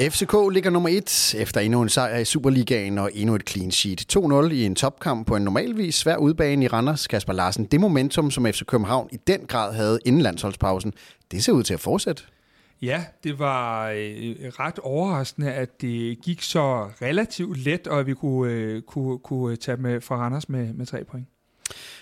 FCK ligger nummer et efter endnu en sejr i Superligaen og endnu et clean sheet. 2-0 i en topkamp på en normalvis svær udbane i Randers. Kasper Larsen, det momentum, som FC København i den grad havde inden landsholdspausen, det ser ud til at fortsætte. Ja, det var øh, ret overraskende, at det gik så relativt let, og at vi kunne, øh, kunne, kunne tage med fra Randers med, med tre point.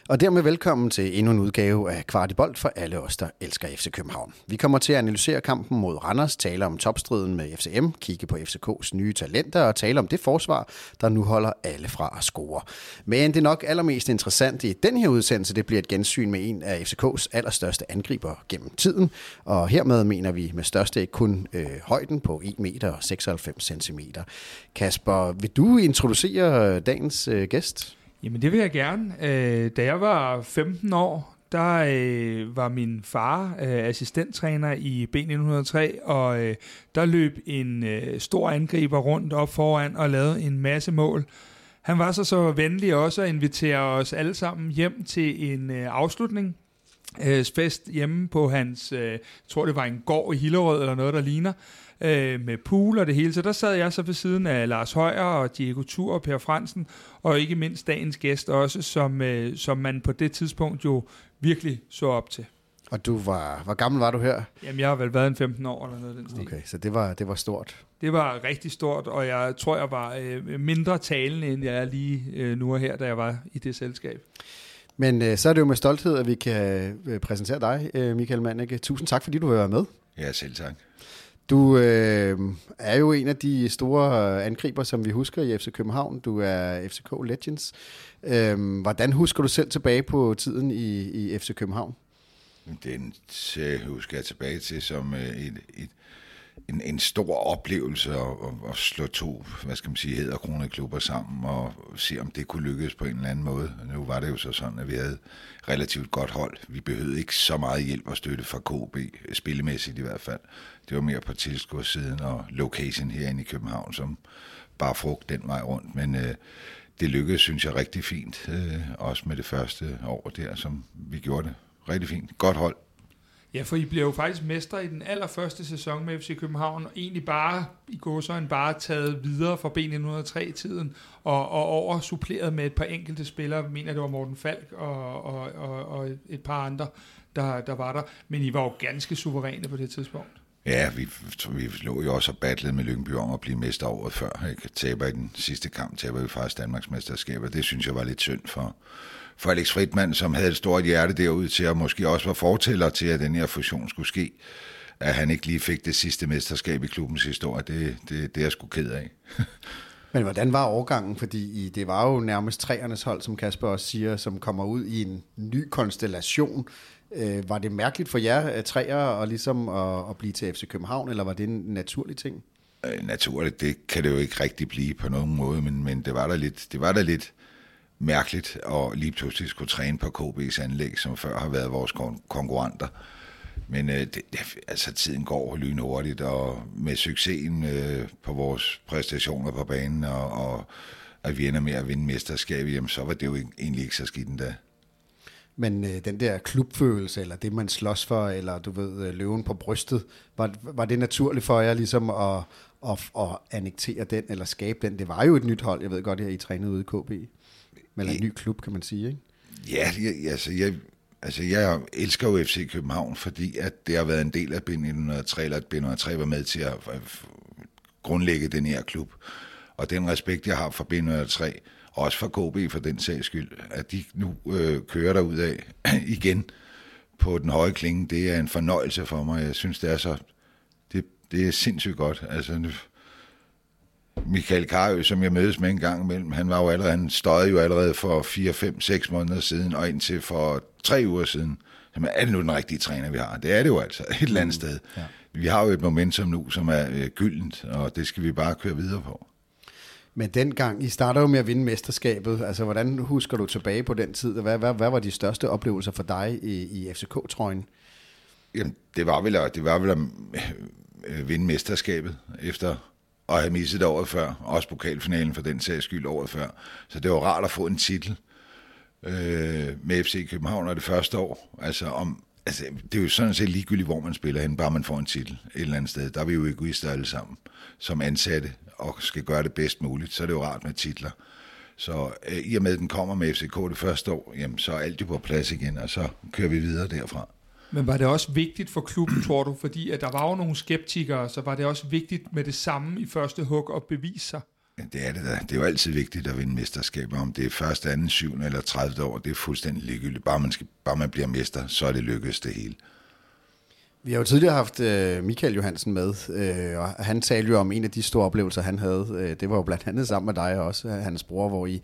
Og dermed velkommen til endnu en udgave af Kvartibolt for alle os, der elsker FC København. Vi kommer til at analysere kampen mod Randers, tale om topstriden med FCM, kigge på FCK's nye talenter og tale om det forsvar, der nu holder alle fra at score. Men det nok allermest interessante i den her udsendelse, det bliver et gensyn med en af FCK's allerstørste angriber gennem tiden. Og hermed mener vi med største ikke kun øh, højden på 1 meter og 96 cm. Kasper, vil du introducere øh, dagens øh, gæst? Jamen det vil jeg gerne. Øh, da jeg var 15 år, der øh, var min far øh, assistenttræner i B903, og øh, der løb en øh, stor angriber rundt op foran og lavede en masse mål. Han var så så venlig også at invitere os alle sammen hjem til en øh, afslutning øh, fest hjemme på hans, øh, jeg tror det var en gård i Hillerød eller noget, der ligner øh, med pool og det hele. Så der sad jeg så ved siden af Lars Højer og Diego Tur og Per Fransen, og ikke mindst dagens gæst også, som, øh, som man på det tidspunkt jo virkelig så op til. Og du var, hvor gammel var du her? Jamen, jeg har vel været en 15 år eller noget den stil. Okay, så det var, det var stort. Det var rigtig stort, og jeg tror, jeg var øh, mindre talende, end jeg er lige øh, nu og her, da jeg var i det selskab. Men øh, så er det jo med stolthed, at vi kan øh, præsentere dig, øh, Michael Manneke. Tusind tak, fordi du vil være med. Ja, selv tak. Du øh, er jo en af de store øh, angriber, som vi husker i FC København. Du er FCK Legends. Øh, hvordan husker du selv tilbage på tiden i, i FC København? Den øh, husker jeg tilbage til som øh, et, et, en, en stor oplevelse at, at, at slå to, hvad skal man sige, hedderkrone klubber sammen og se, om det kunne lykkes på en eller anden måde. Nu var det jo så sådan, at vi havde relativt godt hold. Vi behøvede ikke så meget hjælp og støtte fra KB, spillemæssigt i hvert fald. Det var mere på tilskuersiden og location herinde i København, som bare frugt den vej rundt. Men øh, det lykkedes, synes jeg, rigtig fint. Øh, også med det første år der, som vi gjorde det. Rigtig fint. Godt hold. Ja, for I blev jo faktisk mestre i den allerførste sæson med FC København, og egentlig bare i går så en bare taget videre fra B1903-tiden, og, og over suppleret med et par enkelte spillere, jeg mener det var Morten Falk og, og, og, og et par andre, der, der var der, men I var jo ganske suveræne på det tidspunkt. Ja, vi, vi lå jo også og battlede med Lyngby om at blive mester året før. Ikke? Taber i den sidste kamp, taber vi faktisk Danmarks mesterskaber. det synes jeg var lidt synd for, for Alex Fridman, som havde et stort hjerte derude til, at måske også var fortæller til, at den her fusion skulle ske, at han ikke lige fik det sidste mesterskab i klubbens historie. Det, det, det er jeg sgu ked af. Men hvordan var overgangen? Fordi det var jo nærmest træernes hold, som Kasper også siger, som kommer ud i en ny konstellation. Øh, var det mærkeligt for jer træer og ligesom at, at blive til FC København, eller var det en naturlig ting? Øh, naturligt, det kan det jo ikke rigtig blive på nogen måde, men, men det var da lidt, det var da lidt mærkeligt at lige pludselig skulle træne på KB's anlæg, som før har været vores kon- konkurrenter. Men øh, det, altså, tiden går lynhurtigt, og med succesen øh, på vores præstationer på banen, og, og at vi ender med at vinde mesterskabet, jamen, så var det jo egentlig ikke så skidt endda. Men øh, den der klubfølelse, eller det man slås for, eller du ved, øh, løven på brystet, var, var det naturligt for jer ligesom at, at, at annektere den, eller skabe den? Det var jo et nyt hold, jeg ved godt, at I trænede ude i KB. Eller en ny klub, kan man sige, ikke? Ja, jeg, altså, jeg, altså jeg elsker jo FC København, fordi at det har været en del af B1903, eller at B1903 var med til at grundlægge den her klub. Og den respekt, jeg har for B1903, også for KB for den sags skyld, at de nu øh, kører der ud af igen på den høje klinge, det er en fornøjelse for mig. Jeg synes, det er så, det, det er sindssygt godt. Altså, Michael Karø, som jeg mødes med en gang imellem, han var jo allerede, han støjede jo allerede for 4, 5, 6 måneder siden, og indtil for tre uger siden. Jamen, er det nu den rigtige træner, vi har? Det er det jo altså, et eller andet mm, sted. Ja. Vi har jo et momentum nu, som er øh, gyldent, og det skal vi bare køre videre på. Men dengang, I starter jo med at vinde mesterskabet. Altså, hvordan husker du tilbage på den tid? Hvad, hvad, hvad var de største oplevelser for dig i, i FCK-trøjen? Jamen, det var vel, at, det var vel at øh, vinde mesterskabet efter og have misset året før. Også pokalfinalen for den sags skyld året før. Så det var rart at få en titel øh, med FC København og det første år. Altså, om, altså, det er jo sådan set ligegyldigt, hvor man spiller hen, bare man får en titel et eller andet sted. Der er vi jo egoister alle sammen som ansatte og skal gøre det bedst muligt, så er det jo rart med titler. Så øh, i og med, at den kommer med FCK det første år, jamen, så er alt jo på plads igen, og så kører vi videre derfra. Men var det også vigtigt for klubben, tror du? Fordi at der var jo nogle skeptikere, så var det også vigtigt med det samme i første hug at bevise sig? Ja, det er det da. Det er jo altid vigtigt at vinde mesterskaber. Om det er første, anden, syvende eller 30 år, det er fuldstændig ligegyldigt. Bare man, skal, bare man bliver mester, så er det lykkedes det hele. Vi har jo tidligere haft øh, Michael Johansen med, øh, og han talte jo om en af de store oplevelser, han havde. Øh, det var jo blandt andet sammen med dig også, hans bror, hvor I,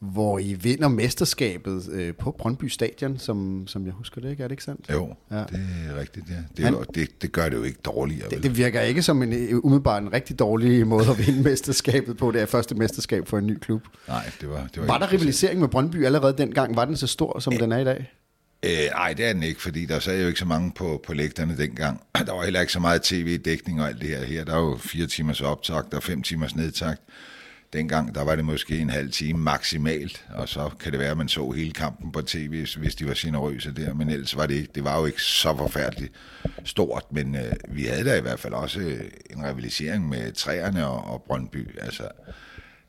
hvor I vinder mesterskabet øh, på Brøndby Stadion, som, som jeg husker det, ikke? Er det ikke sandt? Jo, ja. det er rigtigt, ja. Det, er han, jo, det, det gør det jo ikke dårligere. Det, det virker ikke som en øh, umiddelbart en rigtig dårlig måde at vinde mesterskabet på. Det er første mesterskab for en ny klub. Nej, det var... Det var, var der rivalisering med Brøndby allerede dengang? Var den så stor, som Æ, den er i dag? Øh, nej, det er den ikke, fordi der sad jo ikke så mange på, på lægterne dengang. Der var heller ikke så meget tv-dækning og alt det her. Her der er jo fire timers optakt og fem timers nedtakt. Dengang, der var det måske en halv time maksimalt, og så kan det være, at man så hele kampen på tv, hvis de var generøse der, men ellers var det ikke, det var jo ikke så forfærdeligt stort, men øh, vi havde da i hvert fald også øh, en rivalisering med træerne og, og Brøndby, altså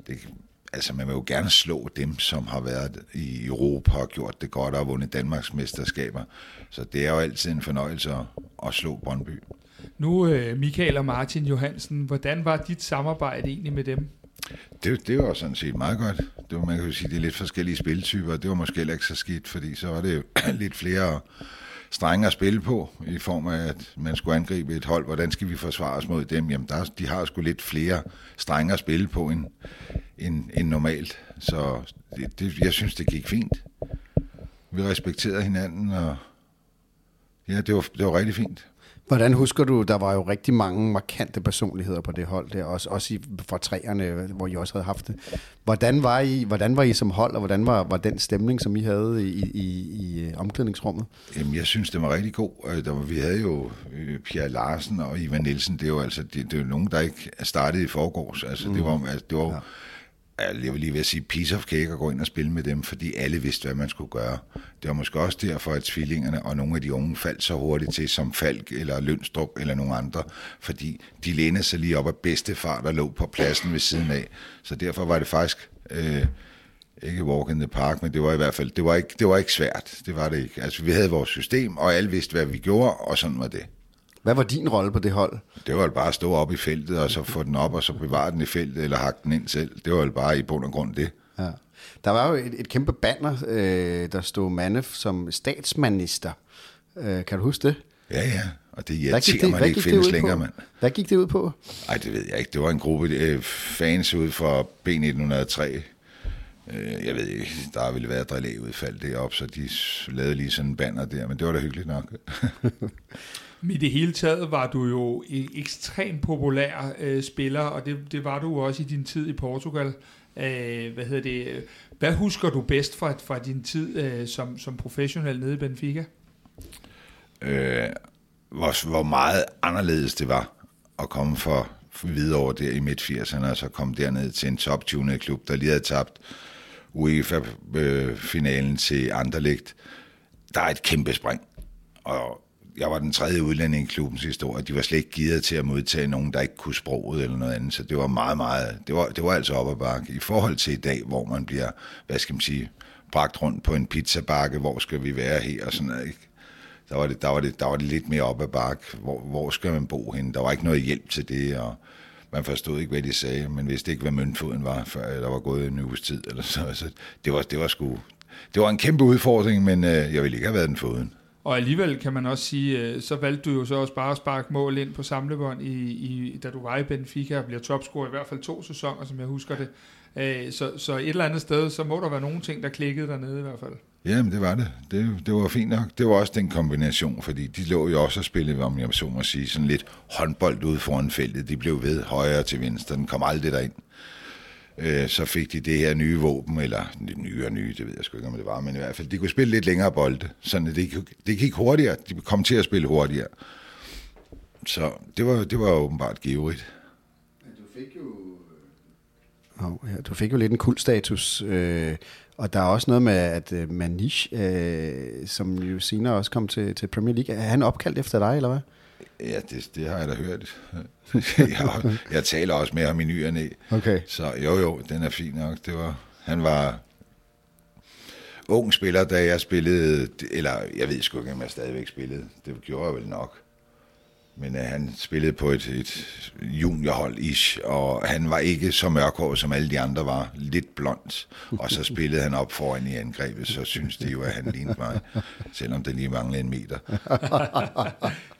det, altså man vil jo gerne slå dem, som har været i Europa og gjort det godt og vundet Danmarks mesterskaber. Så det er jo altid en fornøjelse at, at slå Brøndby. Nu øh, Michael og Martin Johansen, hvordan var dit samarbejde egentlig med dem? Det, det var sådan set meget godt. Det var, man kan jo sige, det er lidt forskellige spiltyper. Det var måske heller ikke så skidt, fordi så var det jo lidt flere strenge at spille på, i form af, at man skulle angribe et hold. Hvordan skal vi forsvare os mod dem? Jamen, der, de har sgu lidt flere strenge at spille på end, end, end normalt. Så det, det, jeg synes, det gik fint. Vi respekterede hinanden, og ja, det var, det var rigtig fint. Hvordan husker du, der var jo rigtig mange markante personligheder på det hold der, også, også i, fra træerne, hvor I også havde haft det. Hvordan var I, hvordan var I som hold, og hvordan var, var den stemning, som I havde i, i, i øh, omklædningsrummet? Jamen, jeg synes, det var rigtig god. Øh, der var, vi havde jo øh, Pierre Larsen og Ivan Nielsen, det er jo altså, det, det er jo nogen, der ikke startede i forgårs. Altså, mm. det var, altså, det var ja jeg vil lige ved at sige, piece of cake at gå ind og spille med dem, fordi alle vidste, hvad man skulle gøre. Det var måske også derfor, at tvillingerne og nogle af de unge faldt så hurtigt til, som Falk eller Lønstrup eller nogle andre, fordi de lænede sig lige op af bedste der lå på pladsen ved siden af. Så derfor var det faktisk... Øh, ikke walk in the park, men det var i hvert fald, det var ikke, det var ikke svært. Det var det ikke. Altså, vi havde vores system, og alle vidste, hvad vi gjorde, og sådan var det. Hvad var din rolle på det hold? Det var bare at stå op i feltet, og så få den op, og så bevare den i feltet, eller hakke den ind selv. Det var bare i bund og grund det. Ja. Der var jo et, et kæmpe banner, øh, der stod Manef som statsminister. Øh, kan du huske det? Ja, ja. Og det irriterer det, mig, det ikke findes længere, mand. Hvad gik det ud på? Nej, det ved jeg ikke. Det var en gruppe øh, fans ud for B1903. Øh, jeg ved ikke, der ville været drilleudfald deroppe, så de lavede lige sådan en banner der, men det var da hyggeligt nok. I det hele taget var du jo en ekstremt populær øh, spiller, og det, det var du også i din tid i Portugal. Øh, hvad hedder det? Hvad husker du bedst fra, fra din tid øh, som, som professionel nede i Benfica? Øh, hvor, hvor meget anderledes det var at komme for, for videre over der i midt-80'erne, og så komme derned til en top klub, der lige havde tabt UEFA-finalen øh, til Anderlecht. Der er et kæmpe spring. Og jeg var den tredje udlænding i klubbens historie. De var slet ikke givet til at modtage nogen, der ikke kunne sproget eller noget andet. Så det var meget, meget... Det var, det var altså op ad bakke. I forhold til i dag, hvor man bliver, hvad skal man sige, bragt rundt på en pizzabakke, hvor skal vi være her og sådan noget, ikke? Der var det, der var det, der var det lidt mere op ad bakke. Hvor, hvor skal man bo henne? Der var ikke noget hjælp til det, og man forstod ikke, hvad de sagde. Man vidste ikke, hvad møntfoden var, før der var gået en uges tid. Eller så. så det, var, det var sgu... Det var en kæmpe udfordring, men øh, jeg ville ikke have været den foden. Og alligevel kan man også sige, øh, så valgte du jo så også bare at sparke mål ind på samlebånd, i, i, da du var i Benfica og bliver topscorer i hvert fald to sæsoner, som jeg husker det. Øh, så, så et eller andet sted, så må der være nogle ting, der klikkede dernede i hvert fald. Jamen, det var det. det. Det var fint nok. Det var også den kombination, fordi de lå jo også og spillede, om jeg så må sige, sådan lidt håndbold ud foran feltet. De blev ved højre til venstre. Den kom aldrig derind øh, så fik de det her nye våben, eller nye og nye, det ved jeg sgu ikke, om det var, men i hvert fald, de kunne spille lidt længere bolde, så det, det gik hurtigere, de kom til at spille hurtigere. Så det var, det var åbenbart giverigt. Du fik jo... Oh, ja, du fik jo lidt en kultstatus, øh, og der er også noget med, at øh, Manish, øh, som jo senere også kom til, til Premier League, er han opkaldt efter dig, eller hvad? Ja, det, det har jeg da hørt. jeg, jeg taler også med ham i ny og næ. Okay. Så jo, jo, den er fin nok. Det var, han var ung spiller, da jeg spillede, eller jeg ved sgu ikke, om jeg stadigvæk spillede. Det gjorde jeg vel nok. Men uh, han spillede på et, et juniorhold ish, og han var ikke så mørkhåret, som alle de andre var. Lidt blond. Og så spillede han op foran i angrebet, så synes de jo, at han lignede mig, selvom det lige manglede en meter.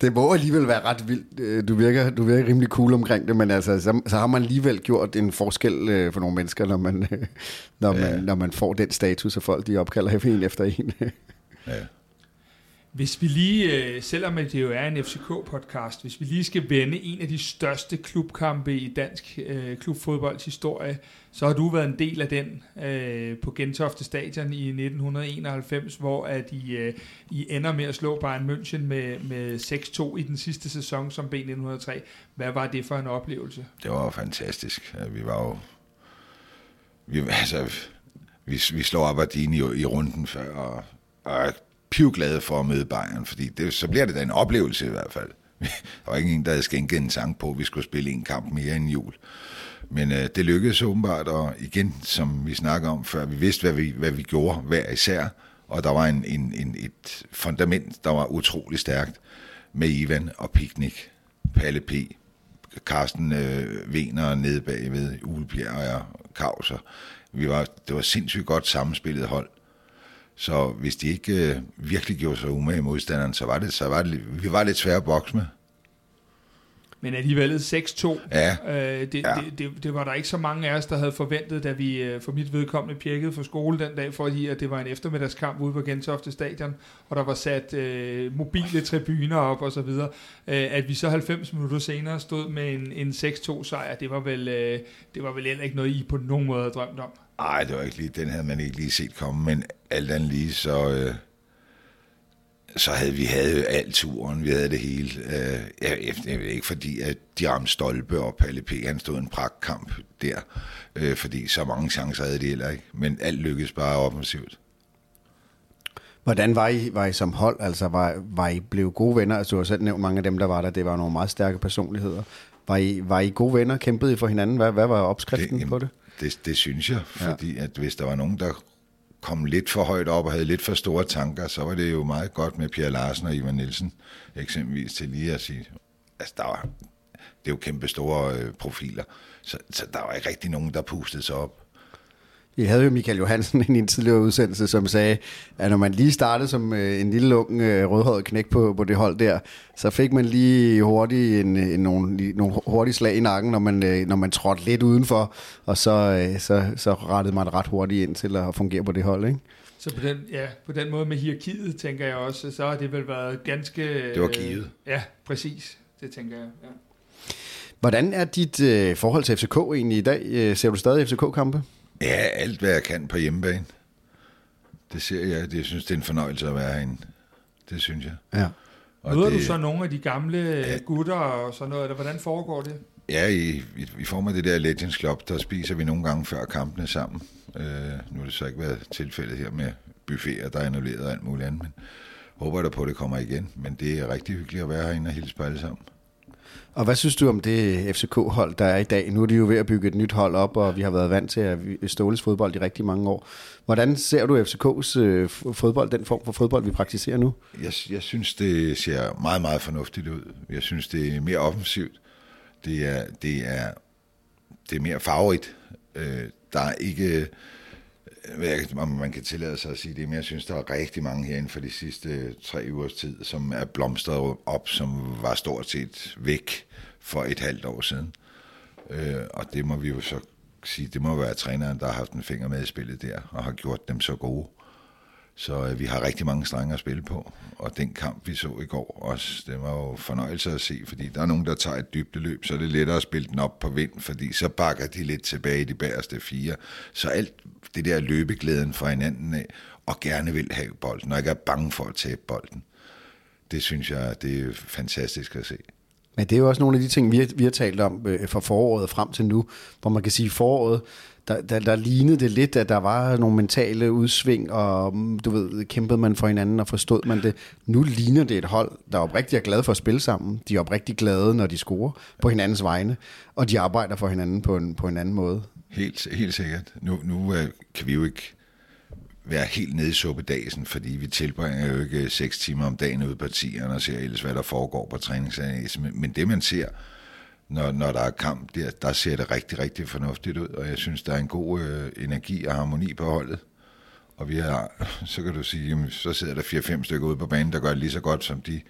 det må alligevel være ret vildt. Øh, du virker, du virker rimelig cool omkring det, men altså, så, så har man alligevel gjort en forskel øh, for nogle mennesker, når man, når, ja. man, når man får den status, og folk de opkalder en efter en. ja. Hvis vi lige, øh, selvom det jo er en FCK-podcast, hvis vi lige skal vende en af de største klubkampe i dansk øh, klubfodbolds historie, så har du været en del af den øh, på Gentofte Stadion i 1991, hvor at I, øh, I ender med at slå Bayern München med, med 6-2 i den sidste sæson som B1903. Hvad var det for en oplevelse? Det var fantastisk. Vi var jo... Vi, altså, vi, vi slår Aberdeen i, i runden før, og, og pivglade for at møde Bayern, fordi det, så bliver det da en oplevelse i hvert fald. Der var ikke en, der havde skænket en sang på, at vi skulle spille en kamp mere end jul. Men øh, det lykkedes åbenbart, og igen, som vi snakker om før, vi vidste, hvad vi, hvad vi gjorde hver især, og der var en, en, en, et fundament, der var utrolig stærkt med Ivan og Piknik, Palle P., Carsten øh, Vener nede bagved, Ulebjerg og Kauser. Vi var, det var sindssygt godt sammenspillet hold. Så hvis de ikke øh, virkelig gjorde sig umage modstanderen, så var det, så var det, vi var lidt svære at bokse med. Men alligevel 6-2. Ja. Øh, det, ja. Det, det, det var der ikke så mange af os, der havde forventet, da vi øh, for mit vedkommende pjekkede for skole den dag, fordi at det var en eftermiddagskamp ude på Gentofte Stadion, og der var sat øh, mobile tribuner op og så videre. Øh, at vi så 90 minutter senere stod med en, en 6-2 sejr, det var vel øh, det var vel ikke noget, I på nogen måde havde drømt om. Nej, det var ikke lige, den havde man ikke lige set komme, men alt andet lige, så, øh, så havde vi havde alt turen, vi havde det hele. Øh, jeg, jeg ved ikke, fordi at de ramte Stolpe og Palle P. Han stod en pragtkamp der, øh, fordi så mange chancer havde de heller ikke. Men alt lykkedes bare offensivt. Hvordan var I, var I som hold? Altså, var, var I blevet gode venner? Altså, du har selv nævnt mange af dem, der var der. Det var nogle meget stærke personligheder. Var I, var I gode venner? Kæmpede I for hinanden? Hvad, hvad var opskriften det, på det? Det, det synes jeg, fordi ja. at hvis der var nogen, der kom lidt for højt op og havde lidt for store tanker, så var det jo meget godt med Pierre Larsen og Ivan Nielsen eksempelvis til lige at sige, altså der var, det er jo kæmpe store øh, profiler, så, så der var ikke rigtig nogen, der pustede sig op. Vi havde jo Michael Johansen i en tidligere udsendelse, som sagde, at når man lige startede som øh, en lille ung øh, rødhåret knæk på, på det hold der, så fik man lige hurtigt en, en, nogle, nogle hurtige slag i nakken, når man, øh, når man trådte lidt udenfor, og så, så, så rettede man ret hurtigt ind til at fungere på det hold, ikke? Så på den, ja, på den måde med hierarkiet, tænker jeg også, så har det vel været ganske... Det var givet. Øh, ja, præcis. Det tænker jeg, ja. Hvordan er dit øh, forhold til FCK egentlig i dag? Ser du stadig FCK-kampe? Ja, alt hvad jeg kan på hjemmebane. Det ser jeg. Det, jeg synes, det er en fornøjelse at være herinde. Det synes jeg. Ja. Og Møder det, du så nogle af de gamle ja, gutter og sådan noget, eller hvordan foregår det? Ja, i, i, i form af det der Legends Club, der spiser vi nogle gange før kampene sammen. Øh, nu har det så ikke været tilfældet her med buffeter, der er annulleret og alt muligt andet, men håber der på, at det kommer igen. Men det er rigtig hyggeligt at være herinde og hilse på alle sammen. Og hvad synes du om det FCK-hold, der er i dag? Nu er de jo ved at bygge et nyt hold op, og vi har været vant til at Ståles fodbold i rigtig mange år. Hvordan ser du FCK's øh, fodbold, den form for fodbold, vi praktiserer nu? Jeg, jeg synes, det ser meget, meget fornuftigt ud. Jeg synes, det er mere offensivt. Det er, det er, det er mere farverigt. Øh, der er ikke om man kan tillade sig at sige det, men jeg synes, der er rigtig mange herinde for de sidste tre ugers tid, som er blomstret op, som var stort set væk for et halvt år siden. Øh, og det må vi jo så sige, det må være træneren, der har haft en finger med i spillet der, og har gjort dem så gode. Så øh, vi har rigtig mange strenge at spille på, og den kamp, vi så i går også, det var jo fornøjelse at se, fordi der er nogen, der tager et dybt løb, så er det lettere at spille den op på vind, fordi så bakker de lidt tilbage i de bagerste fire. Så alt det der løbeglæden fra hinanden af, og gerne vil have bolden, og ikke er bange for at tabe bolden, det synes jeg, det er fantastisk at se. Men det er jo også nogle af de ting, vi har, vi har talt om øh, fra foråret frem til nu, hvor man kan sige, foråret, der, der, der lignede det lidt, at der var nogle mentale udsving, og mm, du ved, kæmpede man for hinanden, og forstod man det. Nu ligner det et hold, der er oprigtigt er glade for at spille sammen. De er oprigtigt glade, når de scorer på hinandens vegne, og de arbejder for hinanden på en, på en anden måde. Helt, helt sikkert. Nu, nu øh, kan vi jo ikke være helt nede i suppedagen, fordi vi tilbringer jo ikke øh, seks timer om dagen ude på partierne og ser ellers, hvad der foregår på træningsanlægget. Men det, man ser, når, når der er kamp, der, der ser det rigtig, rigtig fornuftigt ud, og jeg synes, der er en god øh, energi og harmoni på holdet. Og vi har, så kan du sige, jamen, så sidder der 4-5 stykker ude på banen, der gør det lige så godt som de,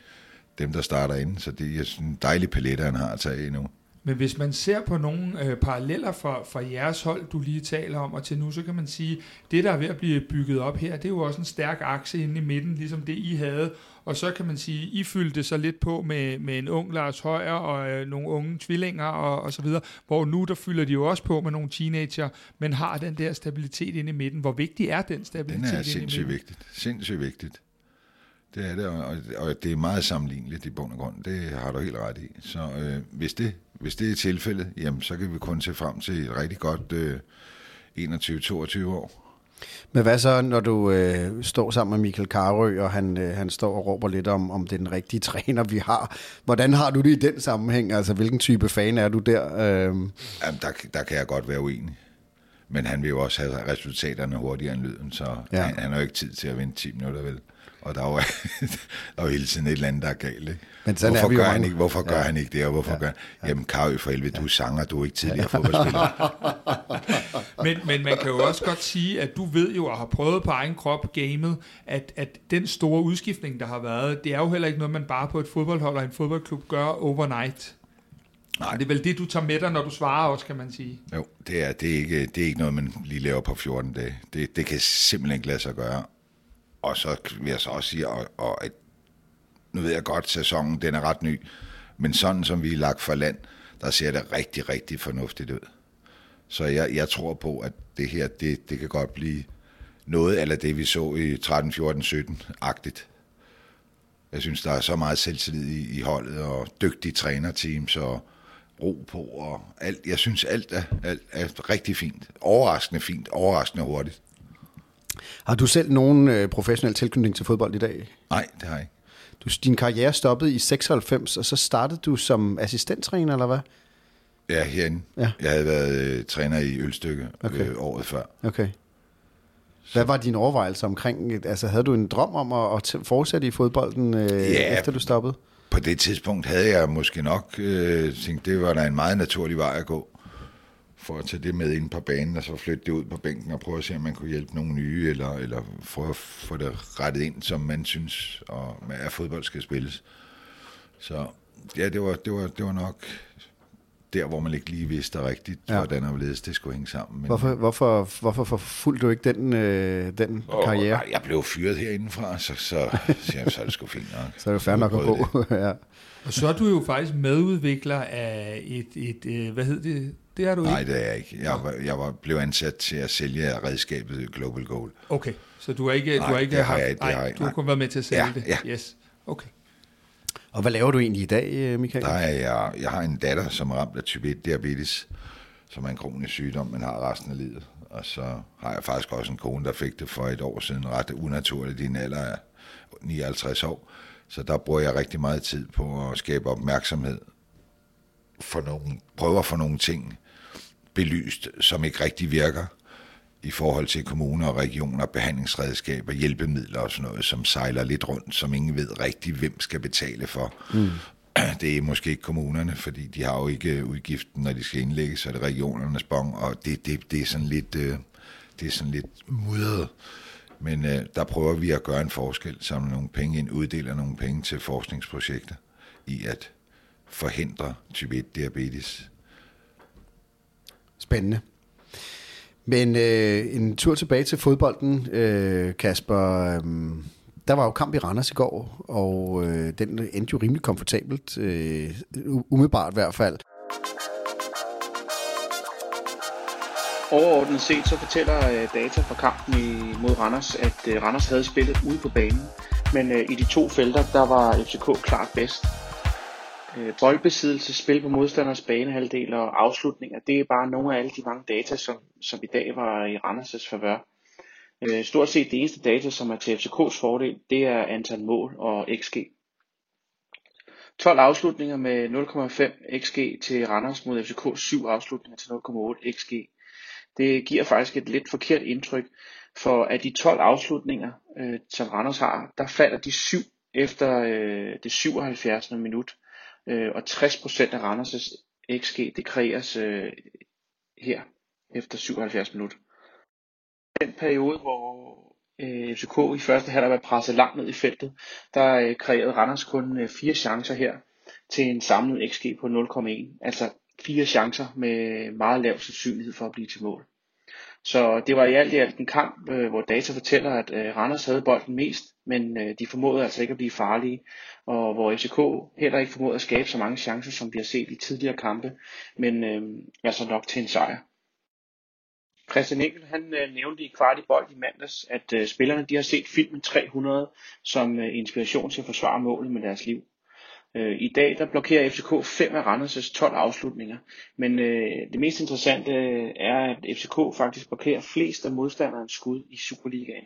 dem, der starter inden. Så det er en dejlig palette, han har at tage i nu. Men hvis man ser på nogle øh, paralleller fra, fra jeres hold, du lige taler om, og til nu, så kan man sige, det der er ved at blive bygget op her, det er jo også en stærk akse inde i midten, ligesom det I havde. Og så kan man sige, I fyldte så lidt på med, med en ung Lars Højer og øh, nogle unge tvillinger og, og så videre, hvor nu der fylder de jo også på med nogle teenager, men har den der stabilitet inde i midten. Hvor vigtig er den stabilitet Den er sindssygt vigtigt. Sindssygt vigtigt. Det er det, og, og det er meget sammenligneligt i bund og grund. Det har du helt ret i. Så øh, hvis, det, hvis det er tilfældet, jamen, så kan vi kun se frem til et rigtig godt øh, 21-22 år. Men hvad så, når du øh, står sammen med Michael Karø, og han, øh, han står og råber lidt om, om det er den rigtige træner, vi har. Hvordan har du det i den sammenhæng? Altså, hvilken type fan er du der? Øh... Jamen, der, der kan jeg godt være uenig. Men han vil jo også have resultaterne hurtigere end lyden, så ja. han, han har jo ikke tid til at vente 10 minutter, vel? Og der er jo, der er jo hele tiden et eller andet, der er galt. Ikke? Men sådan hvorfor, er vi gør han ikke, hvorfor gør ja. han ikke det, og hvorfor ja. gør han... Jamen, Karø for helvede, du sanger, du er ikke tidligere fodboldspiller. men, men man kan jo også godt sige, at du ved jo, og har prøvet på egen krop gamet, at, at den store udskiftning, der har været, det er jo heller ikke noget, man bare på et fodboldhold og en fodboldklub gør overnight. Nej. Det er vel det, du tager med dig, når du svarer også, kan man sige. Jo, det er, det er, ikke, det er ikke noget, man lige laver på 14 dage. Det, det kan simpelthen ikke lade sig gøre. Og så vil jeg så også sige, og, og at, nu ved jeg godt, at sæsonen den er ret ny, men sådan som vi er lagt for land, der ser det rigtig, rigtig fornuftigt ud. Så jeg, jeg tror på, at det her, det, det kan godt blive noget af det, vi så i 13, 14, 17-agtigt. Jeg synes, der er så meget selvtillid i, i holdet, og dygtige trænerteams, og ro på, og alt. Jeg synes, alt er, alt er rigtig fint. Overraskende fint, overraskende hurtigt. Har du selv nogen øh, professionel tilknytning til fodbold i dag? Nej, det har jeg ikke. Du, din karriere stoppede i 96, og så startede du som assistenttræner, eller hvad? Ja, herinde. Ja. Jeg havde været øh, træner i Ølstykke okay. øh, året før. Okay. Hvad var din overvejelse omkring, altså havde du en drøm om at, at fortsætte i fodbolden, øh, ja, efter du stoppede? På det tidspunkt havde jeg måske nok øh, tænkt, det var da en meget naturlig vej at gå for at tage det med ind på banen, og så flytte det ud på bænken og prøve at se, om man kunne hjælpe nogle nye, eller, eller få at få det rettet ind, som man synes, og at fodbold skal spilles. Så ja, det var, det var, det var nok der, hvor man ikke lige vidste rigtigt, ja. hvordan og hvorledes det skulle hænge sammen. Men, hvorfor, hvorfor, hvorfor forfulgte du ikke den, øh, den og, karriere? Jeg blev fyret herindefra, så, så, så, så er det sgu fint nok. så er det fair nok at gå. ja. Og så er du jo faktisk medudvikler af et, et, et hvad hed det, det er du Nej, ikke? det er jeg ikke. Jeg, var, jeg var, blev ansat til at sælge redskabet Global Goal. Okay, så du har ikke, nej, du har ikke det haft, har jeg, det har jeg, du har kun været med til at sælge ja, det? Ja. Yes, okay. Og hvad laver du egentlig i dag, øh, Michael? Der er jeg, jeg har en datter, som er ramt af type 1 diabetes, som er en kronisk sygdom, men har resten af livet. Og så har jeg faktisk også en kone, der fik det for et år siden, ret unaturligt i en alder af 59 år. Så der bruger jeg rigtig meget tid på at skabe opmærksomhed for nogle, prøver for nogle ting, belyst, som ikke rigtig virker i forhold til kommuner og regioner, behandlingsredskaber, hjælpemidler og sådan noget, som sejler lidt rundt, som ingen ved rigtig, hvem skal betale for. Mm. Det er måske ikke kommunerne, fordi de har jo ikke udgiften, når de skal indlægges, så er det regionernes bong, og det, det, det er sådan lidt, øh, det er sådan lidt mudret. Men øh, der prøver vi at gøre en forskel, samle nogle penge ind, uddele nogle penge til forskningsprojekter i at forhindre type 1 diabetes Spændende. Men øh, en tur tilbage til fodbolden, øh, Kasper. Øh, der var jo kamp i Randers i går, og øh, den endte jo rimelig komfortabelt, øh, umiddelbart i hvert fald. Overordnet set så fortæller øh, data fra kampen i, mod Randers, at øh, Randers havde spillet ude på banen, men øh, i de to felter, der var FCK klart bedst. Øh, boldbesiddelse, spil på modstanders banehalvdel og afslutninger, det er bare nogle af alle de mange data, som, som i dag var i Randers' favør. Øh, stort set det eneste data, som er til FCK's fordel, det er antal mål og XG. 12 afslutninger med 0,5 XG til Randers mod FCK, 7 afslutninger til 0,8 XG. Det giver faktisk et lidt forkert indtryk, for af de 12 afslutninger, øh, som Randers har, der falder de 7 efter øh, det 77. minut. Øh, og 60% af Randers' XG, det kreeres øh, her efter 77 minutter. Den periode, hvor øh, FCK i første halvleg var presset langt ned i feltet, der øh, kreerede Randers kun øh, fire chancer her til en samlet XG på 0,1. Altså fire chancer med meget lav sandsynlighed for at blive til mål. Så det var i alt i alt en kamp, øh, hvor data fortæller, at øh, Randers havde bolden mest, men øh, de formåede altså ikke at blive farlige, og hvor FCK heller ikke formåede at skabe så mange chancer, som vi har set i tidligere kampe, men øh, altså nok til en sejr. Christian Engel han øh, nævnte i kvart i bold i mandags, at øh, spillerne de har set filmen 300 som øh, inspiration til at forsvare målet med deres liv. Øh, I dag der blokerer FCK 5 af Randers' 12 afslutninger, men øh, det mest interessante øh, er, at FCK faktisk blokerer flest af modstanderens skud i Superligaen.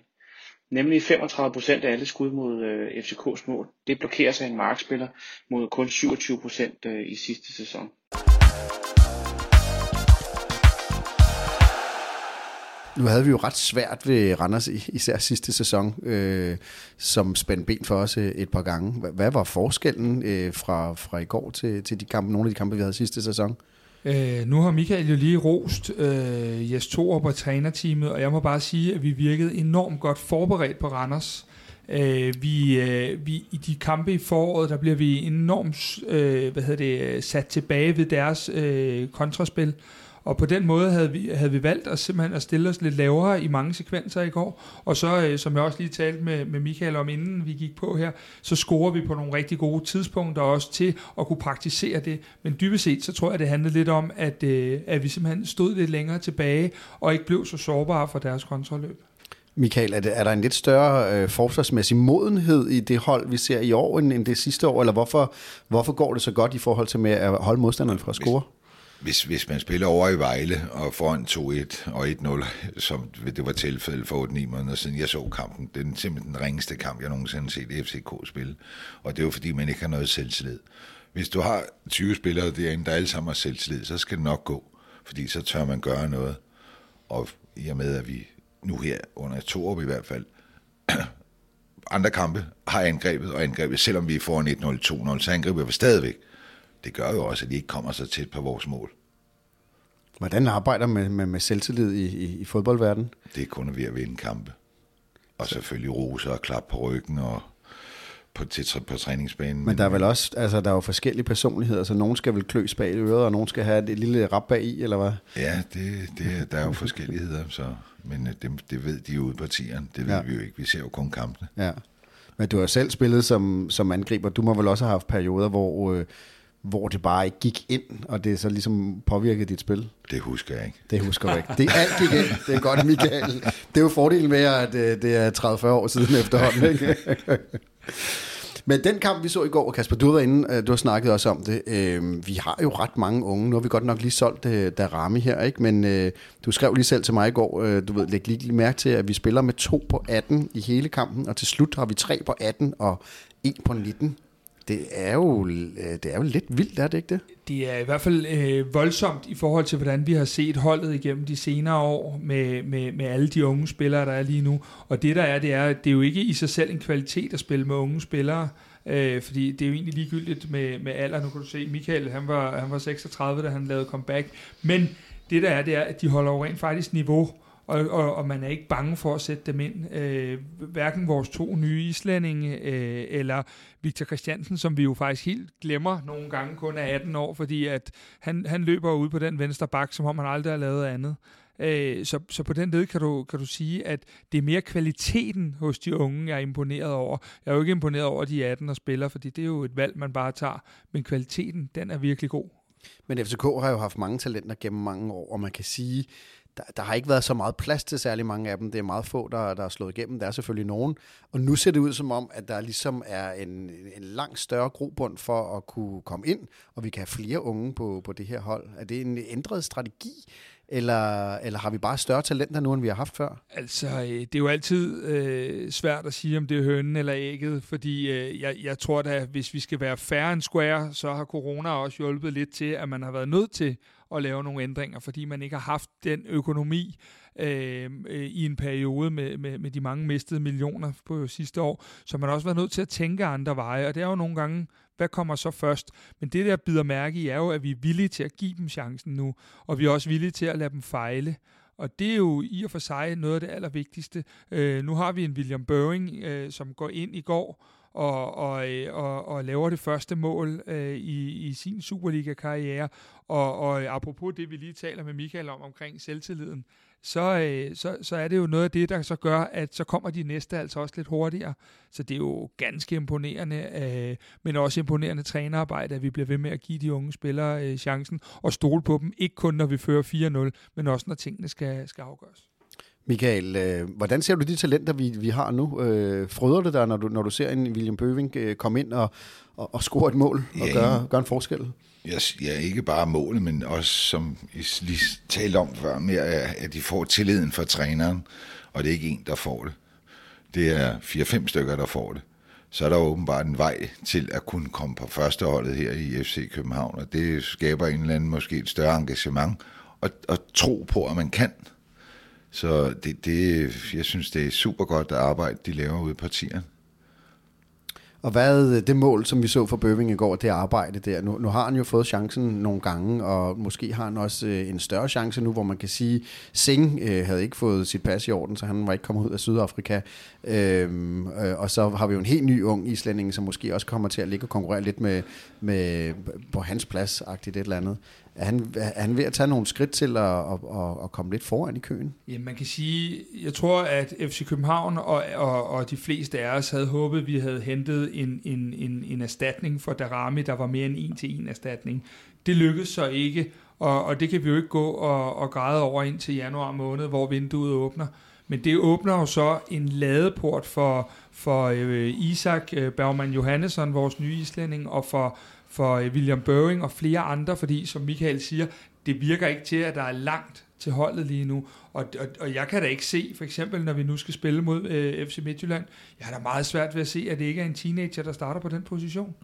Nemlig 35% af alle skud mod øh, FCK's mål. Det blokeres sig en markspiller mod kun 27% øh, i sidste sæson. Nu havde vi jo ret svært ved Randers, især sidste sæson, øh, som spændte ben for os øh, et par gange. Hvad var forskellen øh, fra, fra i går til, til de kampe, nogle af de kampe, vi havde sidste sæson? Øh, nu har Michael jo lige rost øh, Jes Torup og trænerteamet, og jeg må bare sige, at vi virkede enormt godt forberedt på Randers. Øh, vi, øh, vi, I de kampe i foråret, der bliver vi enormt øh, hvad hedder det, sat tilbage ved deres øh, kontraspil, og på den måde havde vi, havde vi valgt at simpelthen at stille os lidt lavere i mange sekvenser i går. Og så, øh, som jeg også lige talte med, med Michael om, inden vi gik på her, så scorer vi på nogle rigtig gode tidspunkter også til at kunne praktisere det. Men dybest set, så tror jeg, det handlede lidt om, at, øh, at vi simpelthen stod lidt længere tilbage, og ikke blev så sårbare for deres kontrolløb. Michael, er, det, er der en lidt større øh, forsvarsmæssig modenhed i det hold, vi ser i år, end, end det sidste år? Eller hvorfor, hvorfor går det så godt i forhold til med at holde modstanderen fra at score? Hvis, hvis man spiller over i Vejle og foran 2-1 og 1-0, som det var tilfældet for 8-9 måneder siden, jeg så kampen. Det er simpelthen den ringeste kamp, jeg nogensinde har set FCK spille. Og det er jo fordi, man ikke har noget selvtillid. Hvis du har 20 spillere derinde, der alle sammen har selvtillid, så skal det nok gå. Fordi så tør man gøre noget. Og i og med, at vi nu her under to år i hvert fald, andre kampe har angrebet og angrebet, selvom vi får foran 1-0, 2-0, så angriber vi stadigvæk det gør jo også, at de ikke kommer så tæt på vores mål. Hvordan arbejder med, med, med selvtillid i, i, i fodboldverdenen? Det er kun ved at vinde kampe. Og selvfølgelig rose og klap på ryggen og på, til, på træningsbanen. Men, der er vel også, altså der er jo forskellige personligheder, så nogen skal vel kløs bag øret, og nogen skal have et lille rap bag i, eller hvad? Ja, det, det, der er jo forskelligheder, så, men øh, det, det ved de jo ude på tieren, det ved ja. vi jo ikke, vi ser jo kun kampene. Ja, men du har selv spillet som, som angriber, du må vel også have haft perioder, hvor... Øh, hvor det bare ikke gik ind, og det så ligesom påvirkede dit spil? Det husker jeg ikke. Det husker jeg ikke. Det alt gik ind. Det er godt, Michael. Det er jo fordelen med, at øh, det er 30-40 år siden efterhånden. Ikke? Men den kamp, vi så i går, Kasper, du været inde, øh, du har snakket også om det. Øh, vi har jo ret mange unge. Nu har vi godt nok lige solgt Darami her, ikke? men du skrev lige selv til mig i går, du ved, læg lige, lige mærke til, at vi spiller med to på 18 i hele kampen, og til slut har vi tre på 18 og en på 19 det er jo, øh, det er jo lidt vildt, er det ikke det? Det er i hvert fald øh, voldsomt i forhold til, hvordan vi har set holdet igennem de senere år med, med, med alle de unge spillere, der er lige nu. Og det der er, det er, det er jo ikke i sig selv en kvalitet at spille med unge spillere, øh, fordi det er jo egentlig ligegyldigt med, med alder. Nu kan du se, Michael, han var, han var 36, da han lavede comeback. Men det der er, det er, at de holder jo rent faktisk niveau og, og, og man er ikke bange for at sætte dem ind. Øh, hverken vores to nye islændinge, øh, eller Victor Christiansen, som vi jo faktisk helt glemmer nogle gange kun er 18 år, fordi at han, han løber ud på den venstre bak, som om han aldrig har lavet andet. Øh, så, så på den led kan du, kan du sige, at det er mere kvaliteten hos de unge, jeg er imponeret over. Jeg er jo ikke imponeret over de 18 og spiller, fordi det er jo et valg, man bare tager. Men kvaliteten, den er virkelig god. Men FCK har jo haft mange talenter gennem mange år, og man kan sige, der, der har ikke været så meget plads til særlig mange af dem. Det er meget få, der, der er slået igennem. Der er selvfølgelig nogen. Og nu ser det ud som om, at der ligesom er en, en langt større grobund for at kunne komme ind, og vi kan have flere unge på, på det her hold. Er det en ændret strategi, eller, eller har vi bare større talenter nu, end vi har haft før? Altså, øh, det er jo altid øh, svært at sige, om det er hønnen eller ægget, fordi øh, jeg, jeg tror da, hvis vi skal være færre end square, så har corona også hjulpet lidt til, at man har været nødt til at lave nogle ændringer, fordi man ikke har haft den økonomi øh, øh, i en periode med, med, med de mange mistede millioner på sidste år, så man har også været nødt til at tænke andre veje, og det er jo nogle gange, hvad kommer så først? Men det der bider mærke i er jo, at vi er villige til at give dem chancen nu, og vi er også villige til at lade dem fejle. Og det er jo i og for sig noget af det allervigtigste. Øh, nu har vi en William Børing, øh, som går ind i går og, og, øh, og, og laver det første mål øh, i, i sin Superliga-karriere. Og, og apropos det, vi lige taler med Michael om omkring selvtilliden, så, øh, så, så er det jo noget af det, der så gør, at så kommer de næste altså også lidt hurtigere. Så det er jo ganske imponerende, øh, men også imponerende trænerarbejde, at vi bliver ved med at give de unge spillere øh, chancen og stole på dem, ikke kun når vi fører 4-0, men også når tingene skal, skal afgøres. Michael, øh, hvordan ser du de talenter, vi, vi har nu? Øh, frøder det dig, når du, når du ser en William Bøving øh, komme ind og, og, og score et mål og ja, gøre, gøre en forskel? Jeg, ja, ikke bare målet, men også, som I lige talte om før, med at de får tilliden fra træneren, og det er ikke en, der får det. Det er fire-fem stykker, der får det. Så er der åbenbart en vej til at kunne komme på førsteholdet her i FC København, og det skaber en eller anden måske et større engagement, og, og tro på, at man kan. Så det, det, jeg synes, det er super godt arbejde, de laver ude i partierne. Og hvad det mål, som vi så for Bøving i går, det arbejde der, nu, nu har han jo fået chancen nogle gange, og måske har han også øh, en større chance nu, hvor man kan sige, Singh øh, havde ikke fået sit pas i orden, så han var ikke kommet ud af Sydafrika. Øhm, øh, og så har vi jo en helt ny ung islænding, som måske også kommer til at ligge og konkurrere lidt med, med på hans plads, agtigt et eller andet. Er han, er han ved at tage nogle skridt til at, at, at, at komme lidt foran i køen? Ja, man kan sige, jeg tror, at FC København og, og, og de fleste af os havde håbet, at vi havde hentet en, en, en, en erstatning for Darami, der var mere end en til en erstatning. Det lykkedes så ikke, og, og det kan vi jo ikke gå og, og græde over ind til januar måned, hvor vinduet åbner. Men det åbner jo så en ladeport for, for øh, Isak øh, Bergman Johannesson, vores nye islænding, og for for øh, William Børing og flere andre, fordi som Michael siger, det virker ikke til, at der er langt til holdet lige nu. Og, og, og jeg kan da ikke se, for eksempel når vi nu skal spille mod øh, FC Midtjylland, jeg har da meget svært ved at se, at det ikke er en teenager, der starter på den position.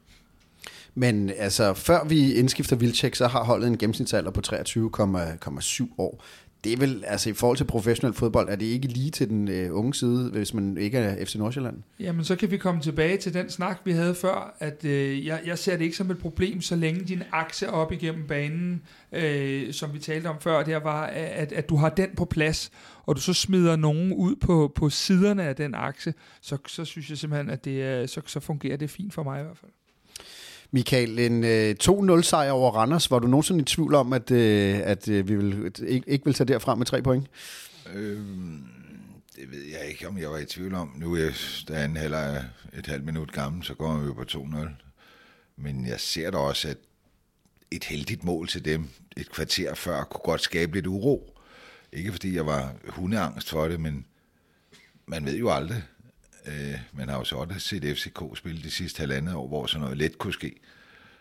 Men altså, før vi indskifter Vilcek, så har holdet en gennemsnitsalder på 23,7 år det er vel, altså i forhold til professionel fodbold, er det ikke lige til den øh, unge side, hvis man ikke er FC Nordsjælland? Jamen, så kan vi komme tilbage til den snak, vi havde før, at øh, jeg, jeg ser det ikke som et problem, så længe din akse op igennem banen, øh, som vi talte om før, der var, at, at du har den på plads, og du så smider nogen ud på, på siderne af den akse, så, så synes jeg simpelthen, at det, så, så fungerer det fint for mig i hvert fald. Michael, en øh, 2-0 sejr over Randers. Var du nogensinde i tvivl om, at, øh, at øh, vi vil, ikke, ikke vil tage derfra med tre point? Øhm, det ved jeg ikke, om jeg var i tvivl om. Nu er der anden halvleg et halvt minut gammel, så går vi på 2-0. Men jeg ser da også, at et heldigt mål til dem et kvarter før kunne godt skabe lidt uro. Ikke fordi jeg var hundeangst for det, men man ved jo aldrig. Øh, man har jo så også set FCK spille de sidste halvandet år, hvor sådan noget let kunne ske.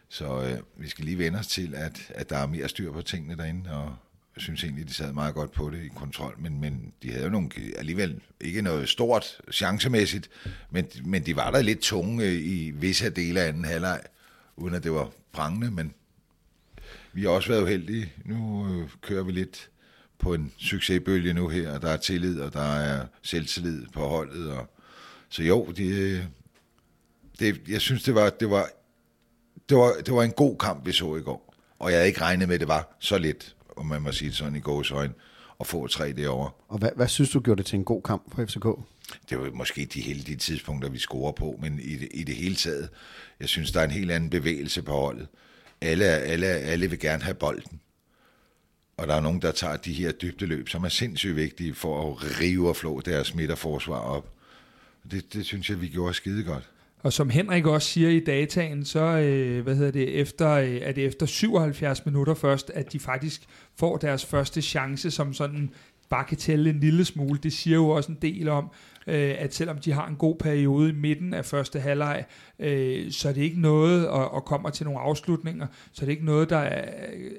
Så øh, vi skal lige vende os til, at, at der er mere styr på tingene derinde, og jeg synes egentlig, de sad meget godt på det i kontrol, men, men de havde jo nogle, alligevel ikke noget stort chancemæssigt, men, men de var der lidt tunge i visse dele af anden halvleg, uden at det var prangende, men vi har også været uheldige. Nu øh, kører vi lidt på en succesbølge nu her, og der er tillid, og der er selvtillid på holdet, og så jo, det, det, jeg synes, det var, det, var, det, var, det var en god kamp, vi så i går. Og jeg havde ikke regnet med, at det var så let, om man må sige det sådan i gåsøjne, at få tre derovre. Og hvad, hvad synes du gjorde det til en god kamp for FCK? Det var måske de heldige tidspunkter, vi scorer på, men i det, i det hele taget, jeg synes, der er en helt anden bevægelse på holdet. Alle, alle, alle vil gerne have bolden. og der er nogen, der tager de her dybdeløb, som er sindssygt vigtige for at rive og flå deres midterforsvar op. Det, det synes jeg, vi gjorde skide godt. Og som Henrik også siger i dataen, så øh, hvad hedder det, efter, øh, er det efter 77 minutter først, at de faktisk får deres første chance, som sådan bare kan tælle en lille smule. Det siger jo også en del om, øh, at selvom de har en god periode i midten af første halvleg, øh, så er det ikke noget, og, og kommer til nogle afslutninger, så er det ikke noget, der er,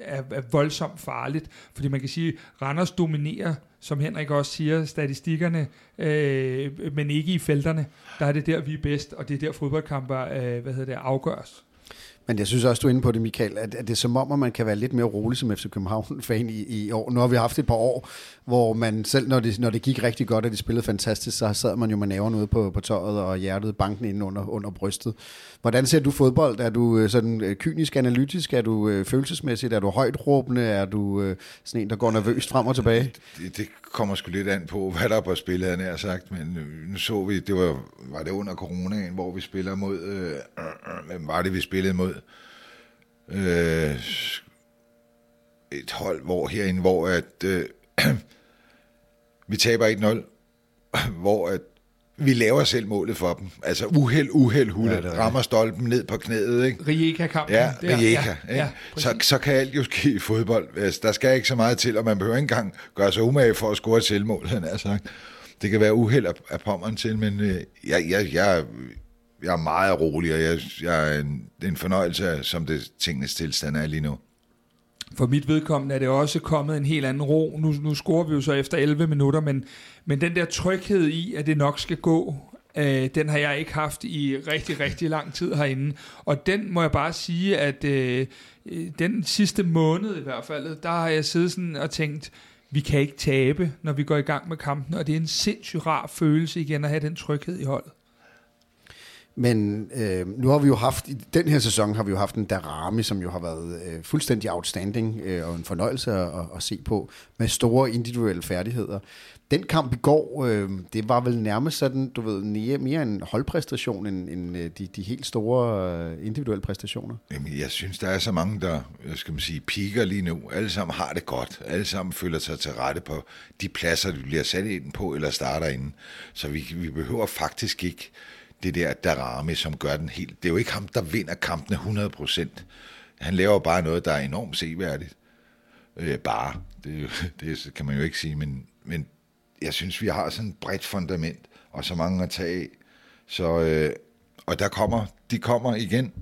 er, er voldsomt farligt. Fordi man kan sige, at Randers dominerer, som Henrik også siger, statistikkerne, øh, men ikke i felterne. Der er det der, vi er bedst, og det er der fodboldkamper øh, hvad hedder det, afgøres. Men jeg synes også, du er inde på det, Michael, at, at det er som om, at man kan være lidt mere rolig som FC København-fan i, i år. Nu har vi haft et par år, hvor man selv, når det, når det gik rigtig godt, og de spillede fantastisk, så sad man jo med næverne ude på, på tøjet og hjertet banken ind under, under brystet. Hvordan ser du fodbold? Er du øh, sådan øh, kynisk analytisk? Er du øh, følelsesmæssigt? Er du højt råbende? Er du øh, sådan en, der går nervøst frem og tilbage? Det, det kommer sgu lidt an på, hvad der er på spillet, han har sagt. Men nu så vi, det var, var det under coronaen, hvor vi spiller mod... Øh, hvem var det, vi spillede mod? Øh, et hold, hvor herinde, hvor at... Øh, vi taber 1-0, hvor at vi laver selv målet for dem. Altså uheld, uheld, hullet, ja, rammer stolpen ned på knæet. Ikke? Rijeka-kampen. Ja, Rijeka. Ja, ja, så, så kan alt jo ske i fodbold. Altså, der skal ikke så meget til, og man behøver ikke engang gøre sig umage for at score et selvmål, han er sagt. Det kan være uheld at, at pommeren til, men øh, jeg, jeg, jeg, jeg er meget rolig, og jeg, jeg er en, en fornøjelse, som det tingenes tilstand er lige nu. For mit vedkommende er det også kommet en helt anden ro. Nu, nu scorer vi jo så efter 11 minutter, men, men den der tryghed i, at det nok skal gå, øh, den har jeg ikke haft i rigtig, rigtig lang tid herinde. Og den må jeg bare sige, at øh, øh, den sidste måned i hvert fald, der har jeg siddet sådan og tænkt, vi kan ikke tabe, når vi går i gang med kampen, og det er en sindssygt rar følelse igen at have den tryghed i holdet. Men øh, nu har vi jo haft, i den her sæson har vi jo haft en Darami, som jo har været øh, fuldstændig outstanding øh, og en fornøjelse at, at se på, med store individuelle færdigheder. Den kamp i går, øh, det var vel nærmest sådan, du ved, mere, mere en holdpræstation end, end øh, de, de helt store øh, individuelle præstationer. Jamen, jeg synes, der er så mange, der, skal man sige, piker lige nu. Alle sammen har det godt. Alle sammen føler sig til rette på de pladser, de bliver sat ind på eller starter ind. Så vi, vi behøver faktisk ikke det der Darami, som gør den helt... Det er jo ikke ham, der vinder kampene 100%. Han laver bare noget, der er enormt seværdigt. Øh, bare. Det, det kan man jo ikke sige, men, men jeg synes, vi har sådan et bredt fundament, og så mange at tage af. Så, øh, og der kommer, de kommer igen.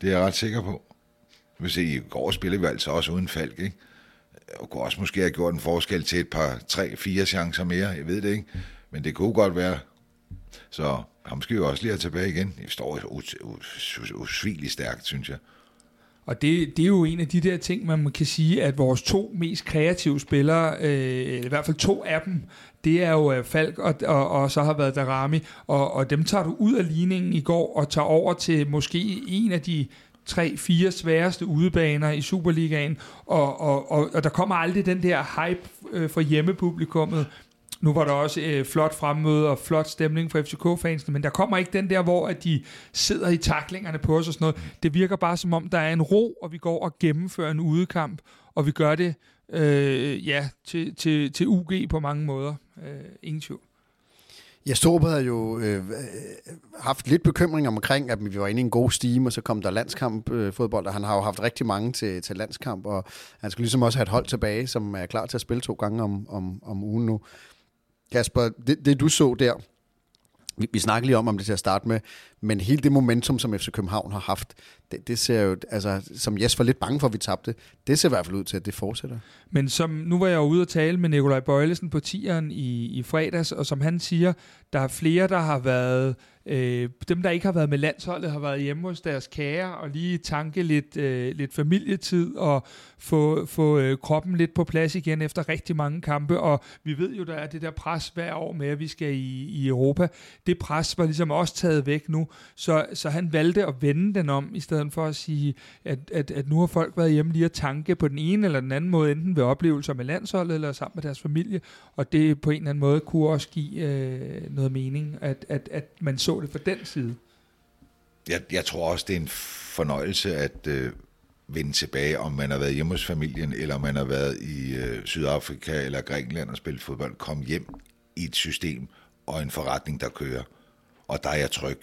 Det er jeg ret sikker på. Vi se, i går spillede vi altså også uden Falk, ikke? Og kunne også måske have gjort en forskel til et par, tre, fire chancer mere, jeg ved det ikke. Men det kunne godt være. Så ham skal jo også lige have tilbage igen. Det står usvigeligt stærkt, synes jeg. Og det, det er jo en af de der ting, man kan sige, at vores to mest kreative spillere, øh, i hvert fald to af dem, det er jo øh, Falk og, og, og så har været Darami, og, og dem tager du ud af ligningen i går og tager over til måske en af de tre-fire sværeste udebaner i Superligaen, og, og, og, og der kommer aldrig den der hype øh, for hjemmepublikummet, nu var der også øh, flot fremmøde og flot stemning for FCK-fansene, men der kommer ikke den der, hvor at de sidder i taklingerne på os og sådan noget. Det virker bare som om, der er en ro, og vi går og gennemfører en udekamp, og vi gør det øh, ja, til, til, til UG på mange måder. Øh, ingen tvivl. Ja, Storup havde jo øh, haft lidt bekymring omkring, at vi var inde i en god stime, og så kom der landskamp øh, fodbold, og han har jo haft rigtig mange til, til landskamp, og han skulle ligesom også have et hold tilbage, som er klar til at spille to gange om, om, om ugen nu. Kasper, det, det du så der, vi, vi snakker lige om, om det til at starte med, men hele det momentum, som FC København har haft, det, det ser jo, altså, som Jes var lidt bange for, at vi tabte, det ser i hvert fald ud til, at det fortsætter. Men som, nu var jeg jo ude og tale med Nikolaj Bøjlesen på tieren i, i fredags, og som han siger, der er flere, der har været Øh, dem, der ikke har været med landsholdet, har været hjemme hos deres kære og lige tanke lidt, øh, lidt familietid og få, få øh, kroppen lidt på plads igen efter rigtig mange kampe. Og vi ved jo, der er det der pres hver år med, at vi skal i, i Europa. Det pres var ligesom også taget væk nu, så, så han valgte at vende den om, i stedet for at sige, at, at, at nu har folk været hjemme lige at tanke på den ene eller den anden måde, enten ved oplevelser med landsholdet eller sammen med deres familie. Og det på en eller anden måde kunne også give øh, noget mening, at, at, at man så det fra den side? Jeg, jeg tror også, det er en fornøjelse, at, øh, vende tilbage, om man har været hjemme hos familien, eller om man har været i øh, Sydafrika eller Grækenland og spillet fodbold, kom hjem i et system og en forretning, der kører. Og der er jeg tryg.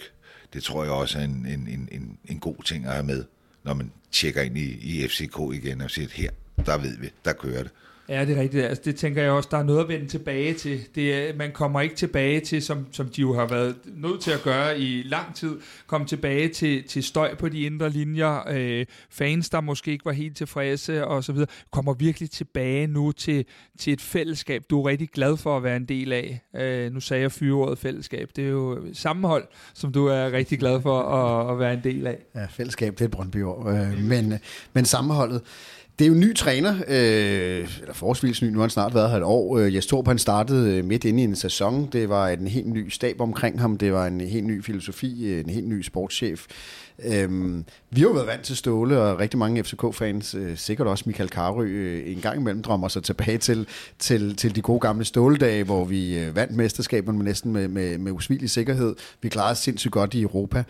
Det tror jeg også er en, en, en, en, en god ting at have med, når man tjekker ind i, i FCK igen og siger, her, der ved vi, der kører det. Ja, det er rigtigt. Altså, det tænker jeg også, der er noget at vende tilbage til. Det er, man kommer ikke tilbage til, som, som de jo har været nødt til at gøre i lang tid, komme tilbage til, til støj på de indre linjer, øh, fans, der måske ikke var helt tilfredse og så videre, kommer virkelig tilbage nu til, til et fællesskab, du er rigtig glad for at være en del af. Øh, nu sagde jeg fyreordet fællesskab. Det er jo sammenhold, som du er rigtig glad for at, at være en del af. Ja, fællesskab, det er et brøndby øh, men, men sammenholdet, det er jo en ny træner, øh, eller forholdsvis ny, nu har han snart været her et år. Jeg stod på, han startede øh, midt inde i en sæson. Det var en helt ny stab omkring ham, det var en helt ny filosofi, øh, en helt ny sportschef. Øhm, vi har jo været vant til Ståle, og rigtig mange FCK-fans, øh, sikkert også Michael Karø, øh, en gang imellem drømmer sig tilbage til, til, til de gode gamle Ståledage, hvor vi øh, vandt mesterskaberne med næsten med, med, med usvigelig sikkerhed. Vi klarede os sindssygt godt i Europa.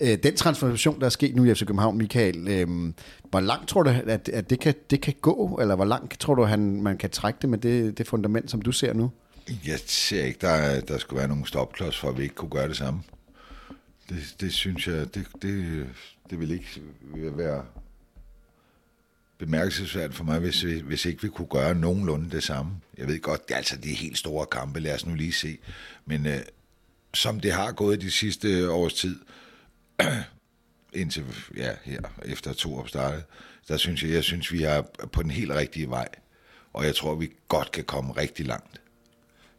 Øh, den transformation, der er sket nu i FC København, Michael, øh, hvor langt tror du, at, at det, kan, det kan gå, eller hvor langt tror du, han, man kan trække det med det, det fundament, som du ser nu? Jeg ser ikke, der, der skulle være nogen stopklods for, at vi ikke kunne gøre det samme. Det, det synes jeg, det, det, det vil ikke være bemærkelsesværdigt for mig, hvis, hvis ikke vi kunne gøre nogenlunde det samme. Jeg ved godt, det er altså de helt store kampe, lad os nu lige se. Men øh, som det har gået de sidste års tid, indtil ja, her efter to opstartet, der synes jeg, jeg synes, vi er på den helt rigtige vej. Og jeg tror, vi godt kan komme rigtig langt.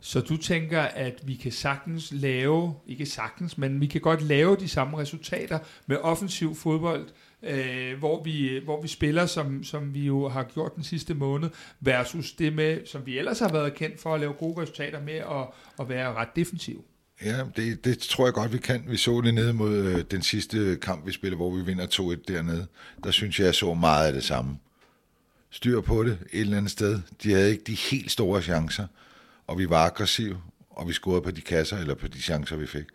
Så du tænker, at vi kan sagtens lave, ikke sagtens, men vi kan godt lave de samme resultater med offensiv fodbold, øh, hvor, vi, hvor vi spiller, som, som vi jo har gjort den sidste måned, versus det med, som vi ellers har været kendt for at lave gode resultater med at, at være ret defensiv. Ja, det, det tror jeg godt, vi kan. Vi så det nede mod øh, den sidste kamp, vi spillede, hvor vi vinder 2-1 dernede. Der synes jeg, jeg så meget af det samme. Styr på det et eller andet sted. De havde ikke de helt store chancer, og vi var aggressive, og vi scorede på de kasser, eller på de chancer, vi fik.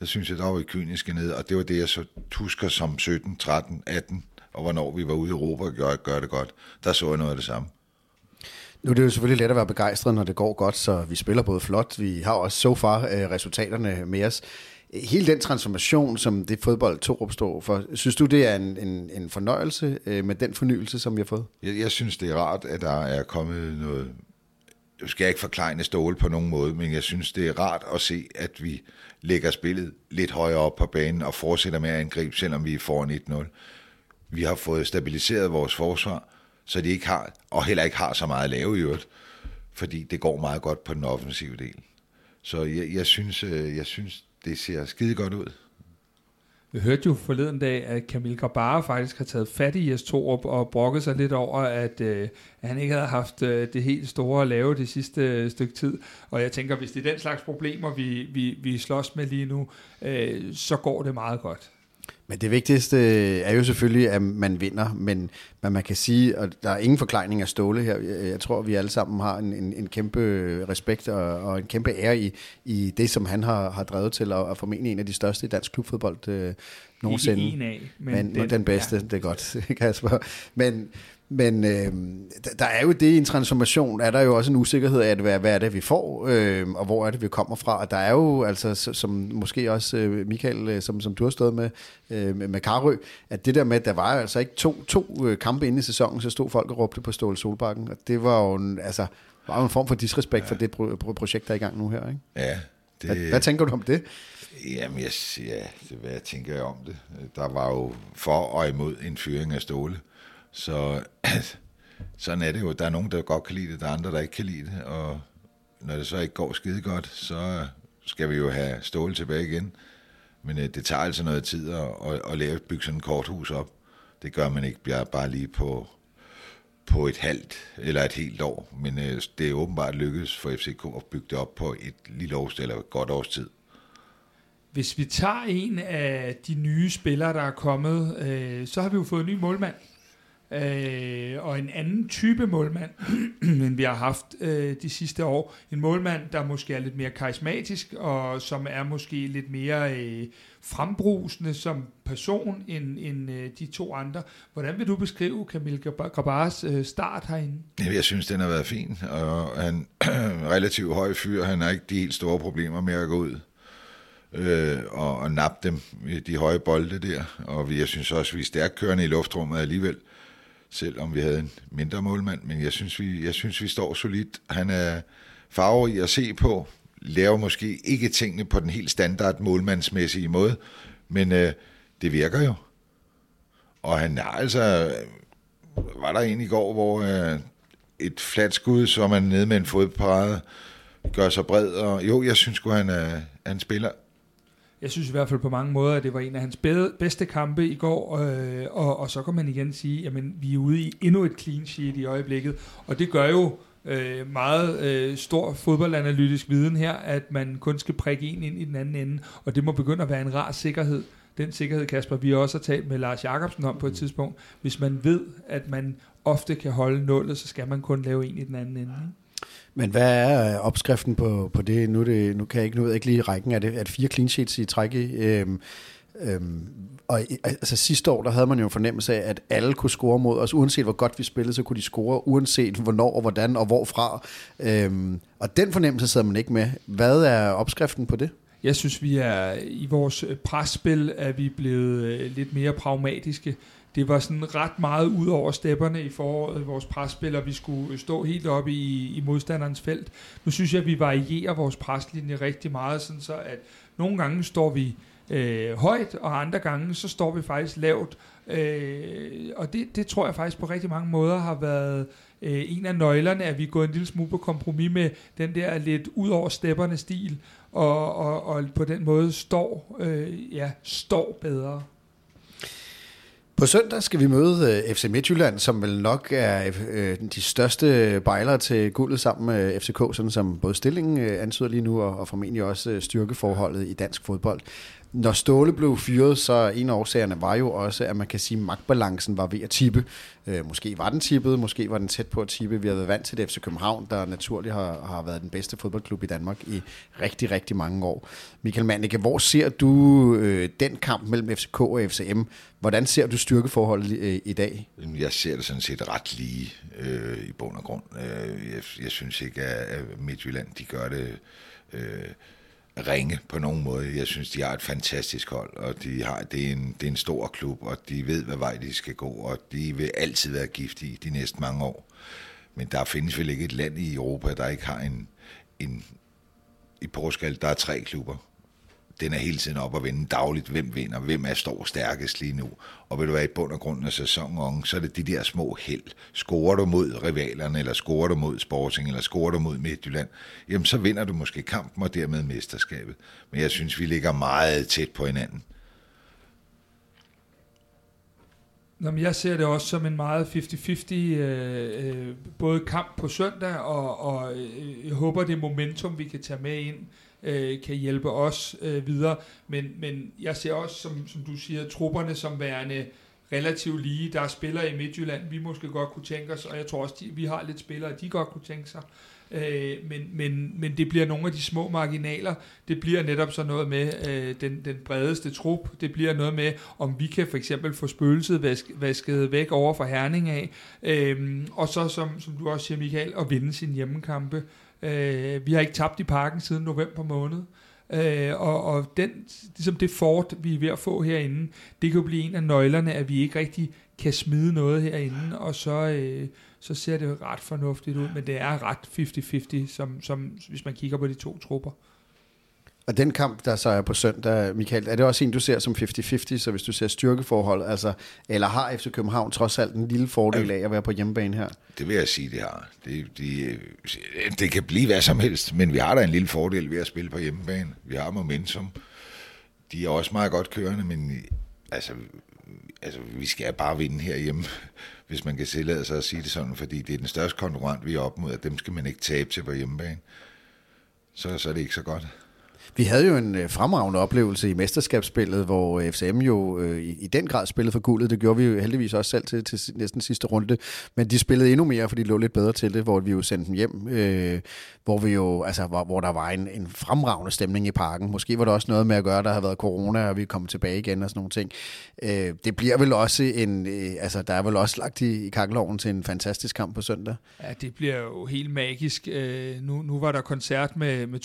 Der synes jeg, der var vi kyniske nede, og det var det, jeg så husker som 17, 13, 18, og hvornår vi var ude i Europa og gør, gør det godt. Der så jeg noget af det samme. Nu er det jo selvfølgelig let at være begejstret, når det går godt, så vi spiller både flot. Vi har også så far øh, resultaterne med os. Hele den transformation, som det fodbold to opstår for, synes du, det er en, en, en fornøjelse øh, med den fornyelse, som vi har fået? Jeg, jeg synes, det er rart, at der er kommet noget nu skal ikke forklejne stål på nogen måde, men jeg synes, det er rart at se, at vi lægger spillet lidt højere op på banen og fortsætter med at angribe, selvom vi er foran 1-0. Vi har fået stabiliseret vores forsvar, så de ikke har, og heller ikke har så meget at lave i øvrigt, fordi det går meget godt på den offensive del. Så jeg, jeg, synes, øh, jeg synes, det ser skide godt ud. Vi hørte jo forleden dag, at Kamil Grabara faktisk har taget fat i Jes Torup og brokket sig lidt over, at, øh, at han ikke havde haft øh, det helt store at lave det sidste øh, stykke tid. Og jeg tænker, hvis det er den slags problemer, vi, vi, vi slås med lige nu, øh, så går det meget godt. Men det vigtigste er jo selvfølgelig, at man vinder, men, men man kan sige, at der er ingen forklejning af Ståle her. Jeg tror, vi alle sammen har en, en, en kæmpe respekt og, og en kæmpe ære i, i det, som han har, har drevet til, og, og formentlig en af de største i dansk klubfodbold øh, nogensinde. Ikke en af, men, men den, den bedste, ja. det er godt, Kasper. Men, men øh, der er jo det i en transformation, er der jo også en usikkerhed af, hvad, hvad er det, vi får, øh, og hvor er det, vi kommer fra. Og der er jo, altså, som måske også øh, Michael, øh, som, som du har stået med, øh, med Karø, at det der med, at der var altså ikke to, to øh, kampe inde i sæsonen, så stod folk og råbte på Ståle Solbakken, og det var jo en, altså, var jo en form for disrespekt ja. for det pro- projekt, der er i gang nu her, ikke? Ja. Det... Hvad, hvad tænker du om det? Jamen, jeg, ja, det, hvad jeg tænker om det. Der var jo for og imod en fyring af Ståle. Så sådan er det jo. Der er nogen, der godt kan lide det, der er andre, der ikke kan lide det. Og når det så ikke går skide godt, så skal vi jo have stål tilbage igen. Men øh, det tager altså noget tid at, at, at lave, bygge sådan et korthus op. Det gør man ikke bare lige på, på et halvt eller et helt år. Men øh, det er åbenbart lykkedes for FCK at bygge det op på et lille års eller et godt års tid. Hvis vi tager en af de nye spillere, der er kommet, øh, så har vi jo fået en ny målmand øh, og en anden type målmand, end vi har haft øh, de sidste år. En målmand, der måske er lidt mere karismatisk, og som er måske lidt mere øh, frembrusende som person end, end øh, de to andre. Hvordan vil du beskrive Camille Grabars øh, start herinde? Jeg synes, den har været fin, og han er relativt høj fyr. Han har ikke de helt store problemer med at gå ud øh, og, og nappe dem, de høje bolde der. Og jeg synes også, at vi er stærkt kørende i luftrummet alligevel, selvom vi havde en mindre målmand. Men jeg synes, vi, jeg synes, vi står solidt. Han er farverig at se på, laver måske ikke tingene på den helt standard målmandsmæssige måde, men øh, det virker jo. Og han er altså, var der en i går, hvor øh, et fladt skud, så man nede med en fodparade, gør sig bred, og jo, jeg synes at han, øh, han spiller jeg synes i hvert fald på mange måder, at det var en af hans bedste kampe i går, øh, og, og så kan man igen sige, at vi er ude i endnu et clean sheet i øjeblikket, og det gør jo øh, meget øh, stor fodboldanalytisk viden her, at man kun skal prikke en ind i den anden ende, og det må begynde at være en rar sikkerhed. Den sikkerhed, Kasper, vi har også talt med Lars Jakobsen om på et tidspunkt. Hvis man ved, at man ofte kan holde nullet, så skal man kun lave en i den anden ende. Ikke? Men hvad er øh, opskriften på, på det? Nu, det? nu kan jeg ikke, nu ikke lige rækken. Er det, er det fire clean sheets i træk i? Øhm, øhm, og altså sidste år, der havde man jo en fornemmelse af, at alle kunne score mod os. Uanset hvor godt vi spillede, så kunne de score, uanset hvornår og hvordan og hvorfra. Øhm, og den fornemmelse sidder man ikke med. Hvad er opskriften på det? Jeg synes, vi er i vores øh, presspil, er vi blevet øh, lidt mere pragmatiske det var sådan ret meget ud over stepperne i foråret, vores presspil, og vi skulle stå helt oppe i, i modstanderens felt. Nu synes jeg, at vi varierer vores preslinje rigtig meget, sådan så at nogle gange står vi øh, højt, og andre gange så står vi faktisk lavt. Øh, og det, det tror jeg faktisk på rigtig mange måder har været øh, en af nøglerne, at vi er gået en lille smule på kompromis med den der lidt ud over stepperne stil, og, og, og på den måde står, øh, ja, står bedre. På søndag skal vi møde øh, FC Midtjylland, som vel nok er øh, øh, de største bejlere til guldet sammen med FCK, sådan som både stillingen antyder lige nu, og formentlig også styrkeforholdet i dansk fodbold. Når Ståle blev fyret, så en af årsagerne var jo også, at man kan sige, at magtbalancen var ved at tippe. Øh, måske var den tippet, måske var den tæt på at tippe. Vi har været vant til det FC København, der naturligt har, har været den bedste fodboldklub i Danmark i rigtig, rigtig mange år. Michael Manneke, hvor ser du øh, den kamp mellem FCK og FCM? Hvordan ser du styrkeforholdet øh, i dag? Jeg ser det sådan set ret lige øh, i bund og grund. Øh, jeg, jeg synes ikke, at Midtjylland de gør det... Øh, ringe på nogen måde. Jeg synes, de har et fantastisk hold, og de har, det, er en, det er en stor klub, og de ved, hvad vej de skal gå, og de vil altid være giftige de næste mange år. Men der findes vel ikke et land i Europa, der ikke har en, en i Portugal, der er tre klubber, den er hele tiden op og vende dagligt. Hvem vinder? Hvem er står stærkest lige nu? Og vil du være i bund og grund af sæsonen, så er det de der små held. Scorer du mod rivalerne, eller scorer du mod Sporting, eller scorer du mod Midtjylland, jamen så vinder du måske kampen og dermed mesterskabet. Men jeg synes, vi ligger meget tæt på hinanden. Jamen, jeg ser det også som en meget 50-50 øh, øh, både kamp på søndag, og, og øh, jeg håber det momentum, vi kan tage med ind øh, kan hjælpe os øh, videre. Men, men jeg ser også, som, som du siger, trupperne som værende relativt lige. Der er spillere i Midtjylland, vi måske godt kunne tænke os, og jeg tror også, de, vi har lidt spillere, de godt kunne tænke sig. Øh, men, men, men det bliver nogle af de små marginaler. Det bliver netop så noget med øh, den, den bredeste trup. Det bliver noget med, om vi kan for eksempel få spøgelset vask, vasket væk over for Herning af. Øh, og så, som, som du også siger, Michael, at vinde sin hjemmekampe. Øh, vi har ikke tabt i parken siden november måned. Øh, og, og den, ligesom det fort, vi er ved at få herinde, det kan jo blive en af nøglerne, at vi ikke rigtig kan smide noget herinde, og så, øh, så ser det ret fornuftigt ud, men det er ret 50-50, som, som, hvis man kigger på de to trupper. Og den kamp, der så er på søndag, Michael, er det også en, du ser som 50-50, så hvis du ser styrkeforhold, altså, eller har FC København trods alt en lille fordel af at være på hjemmebane her? Det vil jeg sige, det har. Det, de, det kan blive hvad som helst, men vi har da en lille fordel ved at spille på hjemmebane. Vi har momentum. De er også meget godt kørende, men altså, altså, vi skal bare vinde herhjemme, hvis man kan tillade sig at sige det sådan, fordi det er den største konkurrent, vi er op mod, at dem skal man ikke tabe til på hjemmebane. Så, så er det ikke så godt. Vi havde jo en øh, fremragende oplevelse i mesterskabsspillet, hvor øh, FCM jo øh, i, i den grad spillede for guldet. Det gjorde vi jo heldigvis også selv til, til næsten sidste runde. Men de spillede endnu mere, fordi de lå lidt bedre til det, hvor vi jo sendte dem hjem. Øh, hvor vi jo, altså, hvor, hvor der var en, en fremragende stemning i parken. Måske var der også noget med at gøre, der har været corona, og vi kom tilbage igen og sådan nogle ting. Øh, det bliver vel også en, øh, altså der er vel også lagt i, i kakkeloven til en fantastisk kamp på søndag. Ja, det bliver jo helt magisk. Øh, nu, nu var der koncert med, med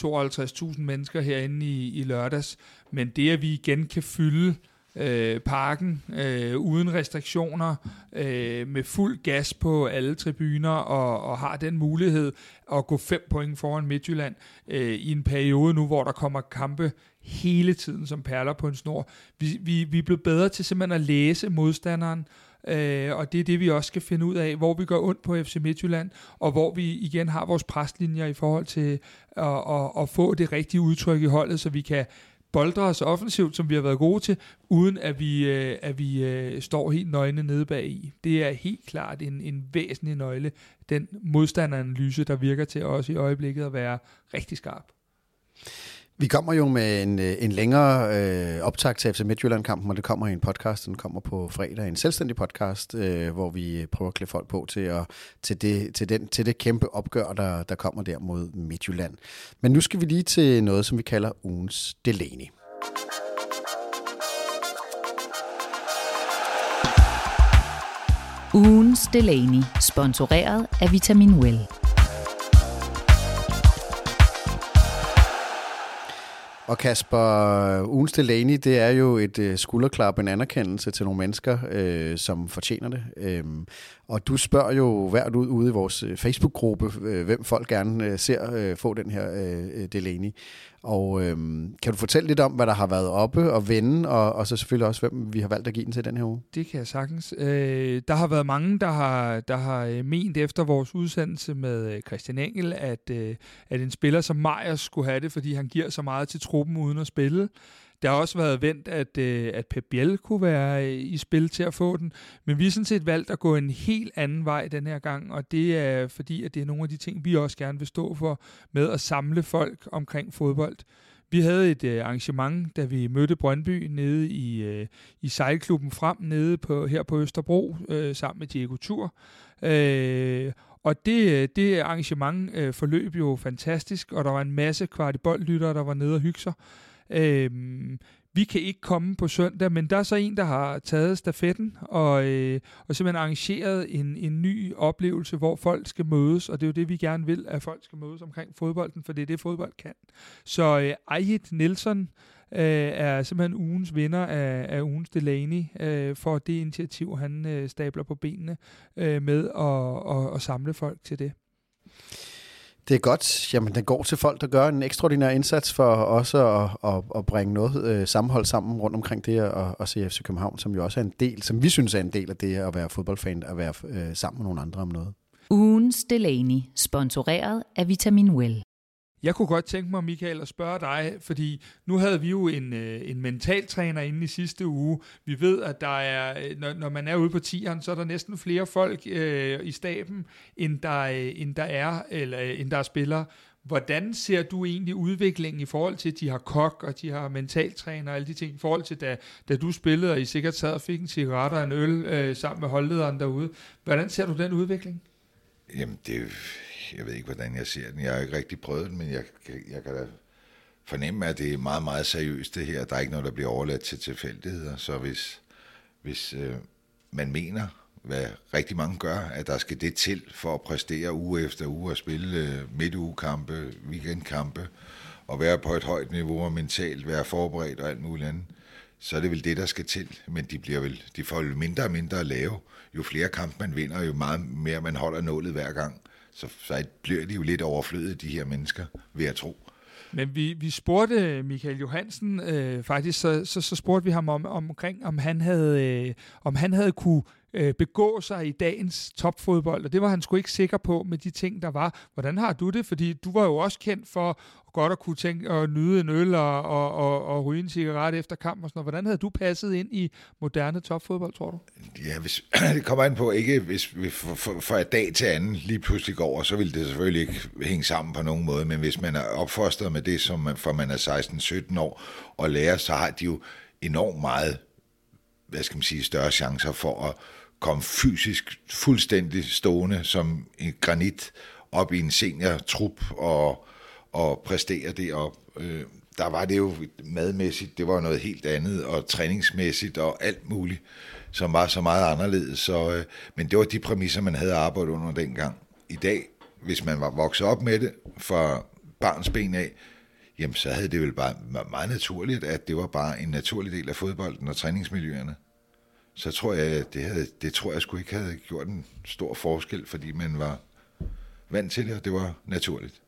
52.000 mennesker herinde i, i lørdags, men det, at vi igen kan fylde øh, parken øh, uden restriktioner, øh, med fuld gas på alle tribuner og, og har den mulighed at gå fem point foran Midtjylland øh, i en periode nu, hvor der kommer kampe hele tiden som perler på en snor. Vi, vi, vi er blevet bedre til simpelthen at læse modstanderen, Øh, og det er det, vi også skal finde ud af, hvor vi går ondt på FC Midtjylland, og hvor vi igen har vores preslinjer i forhold til at, at, at få det rigtige udtryk i holdet, så vi kan boldre os offensivt, som vi har været gode til, uden at vi, øh, at vi øh, står helt nøgne nede bag i. Det er helt klart en, en væsentlig nøgle, den modstanderanalyse, der virker til os i øjeblikket at være rigtig skarp. Vi kommer jo med en, øh, en længere øh, optag til FC Midtjylland-kampen, og det kommer i en podcast, den kommer på fredag, en selvstændig podcast, øh, hvor vi prøver at klæde folk på til, at, til, det, til, den, til det kæmpe opgør, der, der kommer der mod Midtjylland. Men nu skal vi lige til noget, som vi kalder ugens Delaney. Ugens Delaney, sponsoreret af Vitamin Well. Og Kasper, ugens Delaney, det er jo et øh, skulderklap, en anerkendelse til nogle mennesker, øh, som fortjener det. Øhm, og du spørger jo hvert ud ude i vores øh, Facebook-gruppe, øh, hvem folk gerne øh, ser øh, få den her øh, øh Delaney. Og øhm, kan du fortælle lidt om, hvad der har været oppe og vende, og, og så selvfølgelig også, hvem vi har valgt at give den til den her uge? Det kan jeg sagtens. Øh, der har været mange, der har, der har øh, ment efter vores udsendelse med øh, Christian Engel, at, øh, at en spiller som Majers skulle have det, fordi han giver så meget til truppen uden at spille. Der har også været vendt, at, øh, at Pep Biel kunne være øh, i spil til at få den, men vi har sådan set valgt at gå en helt anden vej den her gang, og det er fordi, at det er nogle af de ting, vi også gerne vil stå for med at samle folk omkring fodbold. Vi havde et øh, arrangement, da vi mødte Brøndby nede i, øh, i sejlklubben frem nede på, her på Østerbro øh, sammen med Diego Tur. Øh, og det, øh, det arrangement øh, forløb jo fantastisk, og der var en masse kvartiboldlyttere, der var nede og hygge sig. Øhm, vi kan ikke komme på søndag, men der er så en, der har taget stafetten og, øh, og simpelthen arrangeret en, en ny oplevelse, hvor folk skal mødes, og det er jo det, vi gerne vil, at folk skal mødes omkring fodbolden, for det er det, fodbold kan. Så øh, Ejit Nielsen øh, er simpelthen ugens vinder af, af ugens Delaney øh, for det initiativ, han øh, stabler på benene øh, med at, at, at samle folk til det. Det er godt. Jamen, den går til folk, der gør en ekstraordinær indsats for også at, at, at bringe noget øh, sammenhold sammen rundt omkring det og, og CFC København, som jo også er en del, som vi synes er en del af det at være fodboldfan, at være øh, sammen med nogle andre om noget. Ugens Delaney, sponsoreret af Vitamin Well. Jeg kunne godt tænke mig, Michael, at spørge dig, fordi nu havde vi jo en, øh, en mentaltræner inde i sidste uge. Vi ved, at der er, øh, når, når man er ude på tieren, så er der næsten flere folk øh, i staben, end der, øh, end der er, eller end der er spillere. Hvordan ser du egentlig udviklingen i forhold til, at de har kok, og de har mentaltræner og alle de ting, i forhold til, da, da du spillede, og I sikkert sad og fik en cigaret og en øl øh, sammen med holdlederen derude. Hvordan ser du den udvikling? Jamen, det jeg ved ikke, hvordan jeg ser den. Jeg har ikke rigtig prøvet den, men jeg, jeg kan da fornemme, at det er meget, meget seriøst det her. Der er ikke noget, der bliver overladt til tilfældigheder. Så hvis, hvis øh, man mener, hvad rigtig mange gør, at der skal det til for at præstere uge efter uge og spille øh, midtugekampe, weekendkampe, og være på et højt niveau og mentalt være forberedt og alt muligt andet, så er det vel det, der skal til. Men de, bliver vel, de får vel mindre og mindre at lave. Jo flere kampe man vinder, jo meget mere man holder nålet hver gang så, så bliver de jo lidt overflødige, de her mennesker, vil jeg tro. Men vi, vi spurgte Michael Johansen, øh, faktisk, så, så, så spurgte vi ham om, omkring, om han havde, øh, om han havde kunne øh, begå sig i dagens topfodbold, og det var han sgu ikke sikker på med de ting, der var. Hvordan har du det? Fordi du var jo også kendt for godt at kunne tænke at nyde en øl og, og, og, og ryge en cigaret efter kamp og sådan noget. Hvordan havde du passet ind i moderne topfodbold, tror du? Ja, hvis, det kommer an på, ikke hvis vi fra et dag til anden lige pludselig går over, så vil det selvfølgelig ikke hænge sammen på nogen måde, men hvis man er opfostret med det, som man, for man er 16-17 år, og lærer, så har de jo enormt meget, hvad skal man sige, større chancer for at kom fysisk fuldstændig stående som en granit op i en senior-trup og, og præstere det op. Øh, der var det jo madmæssigt, det var noget helt andet, og træningsmæssigt og alt muligt, som var så meget anderledes. Så, øh, men det var de præmisser, man havde arbejdet under dengang. I dag, hvis man var vokset op med det fra barns ben af, jamen så havde det vel bare meget naturligt, at det var bare en naturlig del af fodbolden og træningsmiljøerne. Så tror jeg, det, havde, det tror jeg sgu ikke havde gjort en stor forskel, fordi man var vant til det, og det var naturligt.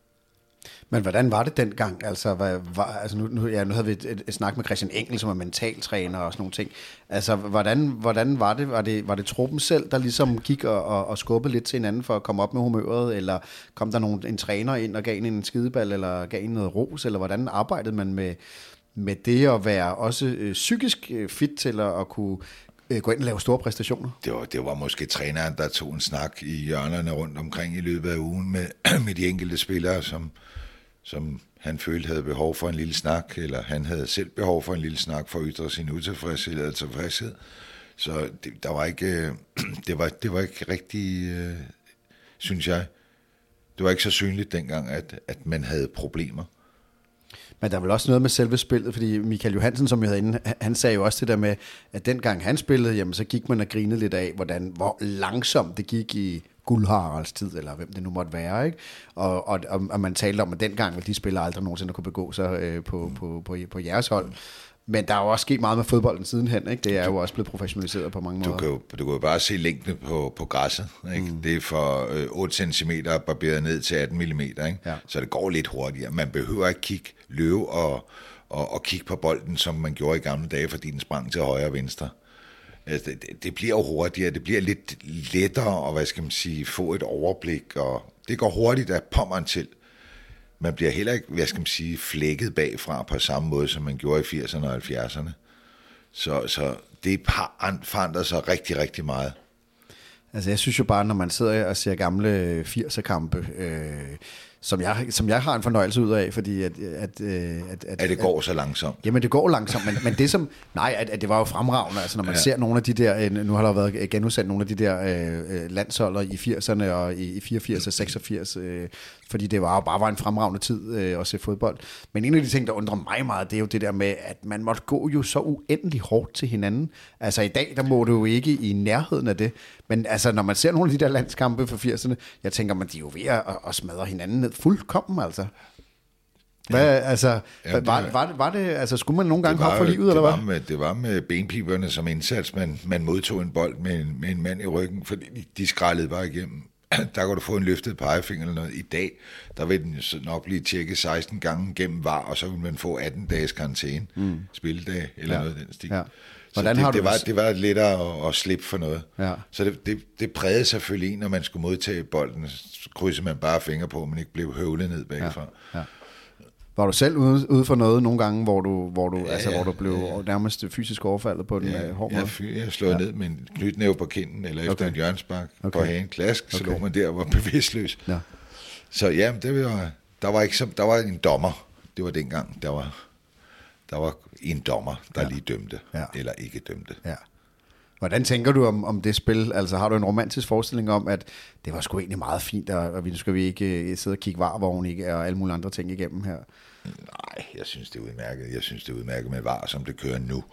Men hvordan var det dengang? Altså, hvad, var, altså nu, nu, ja, nu havde vi et, et, et snak med Christian Engel, som er mentaltræner og sådan nogle ting. Altså, hvordan, hvordan var det? Var det, var det truppen selv, der ligesom gik og, og, og skubbede lidt til hinanden for at komme op med humøret? Eller kom der nogen, en træner ind og gav en en skideball, eller gav en noget ros? Eller hvordan arbejdede man med, med det at være også øh, psykisk øh, fit til at, at kunne øh, gå ind og lave store præstationer? Det var, det var måske træneren, der tog en snak i hjørnerne rundt omkring i løbet af ugen med, med de enkelte spillere, som, som han følte havde behov for en lille snak, eller han havde selv behov for en lille snak for at ytre sin utilfredshed eller tilfredshed. Så det, der var ikke, øh, det, var, det var ikke rigtig, øh, synes jeg, det var ikke så synligt dengang, at, at man havde problemer. Men der er vel også noget med selve spillet, fordi Michael Johansen, som jeg havde inde, han sagde jo også det der med, at dengang han spillede, jamen så gik man og grinede lidt af, hvordan, hvor langsomt det gik i Guldharalds tid, eller hvem det nu måtte være. Ikke? Og, og, og, man talte om, at dengang ville de spillere aldrig nogensinde kunne begå sig øh, på, mm. på, på, på jeres hold. Men der er jo også sket meget med fodbolden sidenhen. Ikke? Det er jo også blevet professionaliseret på mange måder. Du kan jo, du kan jo bare se længden på, på græsset. Ikke? Mm. Det er for øh, 8 cm barberet ned til 18 mm. Ikke? Ja. Så det går lidt hurtigere. Man behøver ikke kigge løve og, og, og kigge på bolden, som man gjorde i gamle dage, fordi den sprang til højre og venstre. Altså, det, det bliver jo hurtigere, det bliver lidt lettere at, hvad skal man sige, få et overblik, og det går hurtigt af pommeren til. Man bliver heller ikke, hvad skal man sige, flækket bagfra på samme måde, som man gjorde i 80'erne og 70'erne. Så, så det har forandret sig rigtig, rigtig meget. Altså jeg synes jo bare, når man sidder og ser gamle 80'er-kampe, øh, som jeg, som jeg har en fornøjelse ud af, fordi at... At, øh, at, at, at det går så langsomt. Jamen, det går langsomt, men, men det som... Nej, at, at det var jo fremragende, altså når man ja. ser nogle af de der... Øh, nu har der været genudsendt nogle af de der øh, øh landsholder i 80'erne og i, i 84 og 86, øh, fordi det var bare var en fremragende tid øh, at se fodbold. Men en af de ting, der undrer mig meget, det er jo det der med, at man måtte gå jo så uendelig hårdt til hinanden. Altså i dag, der må du jo ikke i nærheden af det. Men altså, når man ser nogle af de der landskampe fra 80'erne, jeg tænker, man de er jo ved at, at smadre hinanden ned fuldkommen, altså. Hvad, ja. altså, ja, det var, var, det, var det, altså, skulle man nogle gange hoppe for livet, eller var hvad? Med, det var med benpiberne som indsats, man, man modtog en bold med en, med en mand i ryggen, fordi de skrællede bare igennem. Der kan du få en løftet pegefinger eller noget. I dag, der vil den nok blive tjekket 16 gange gennem var, og så vil man få 18 dages karantæne, mm. spilledag eller ja. noget den stil. Ja. Hvordan det, har du det, var, det var lettere at, at slippe for noget. Ja. Så det, det, det prægede selvfølgelig en, når man skulle modtage bolden, så krydsede man bare fingre på, at man ikke blev høvlet ned bagfra. Ja. Ja. Var du selv ude, ude for noget nogle gange, hvor du, hvor du, ja, altså, ja, hvor du blev ja. nærmest fysisk overfaldet på den ja, øh, hårde måde? Ja, jeg slog ja. ned med en knytnæve på kinden, eller efter okay. en hjørnspark okay. på hagen. Klask, okay. så lå man der og var bevidstløs. Ja. Så ja, det var, der var, ikke der var en dommer. Det var dengang, der var, der var en dommer, der ja. lige dømte, ja. eller ikke dømte. Ja. Hvordan tænker du om, om det spil? Altså har du en romantisk forestilling om, at det var sgu egentlig meget fint, og nu skal vi ikke øh, sidde og kigge varvogn ikke, og alle mulige andre ting igennem her? Nej, jeg synes, det er udmærket. Jeg synes, det er udmærket med var, som det kører nu.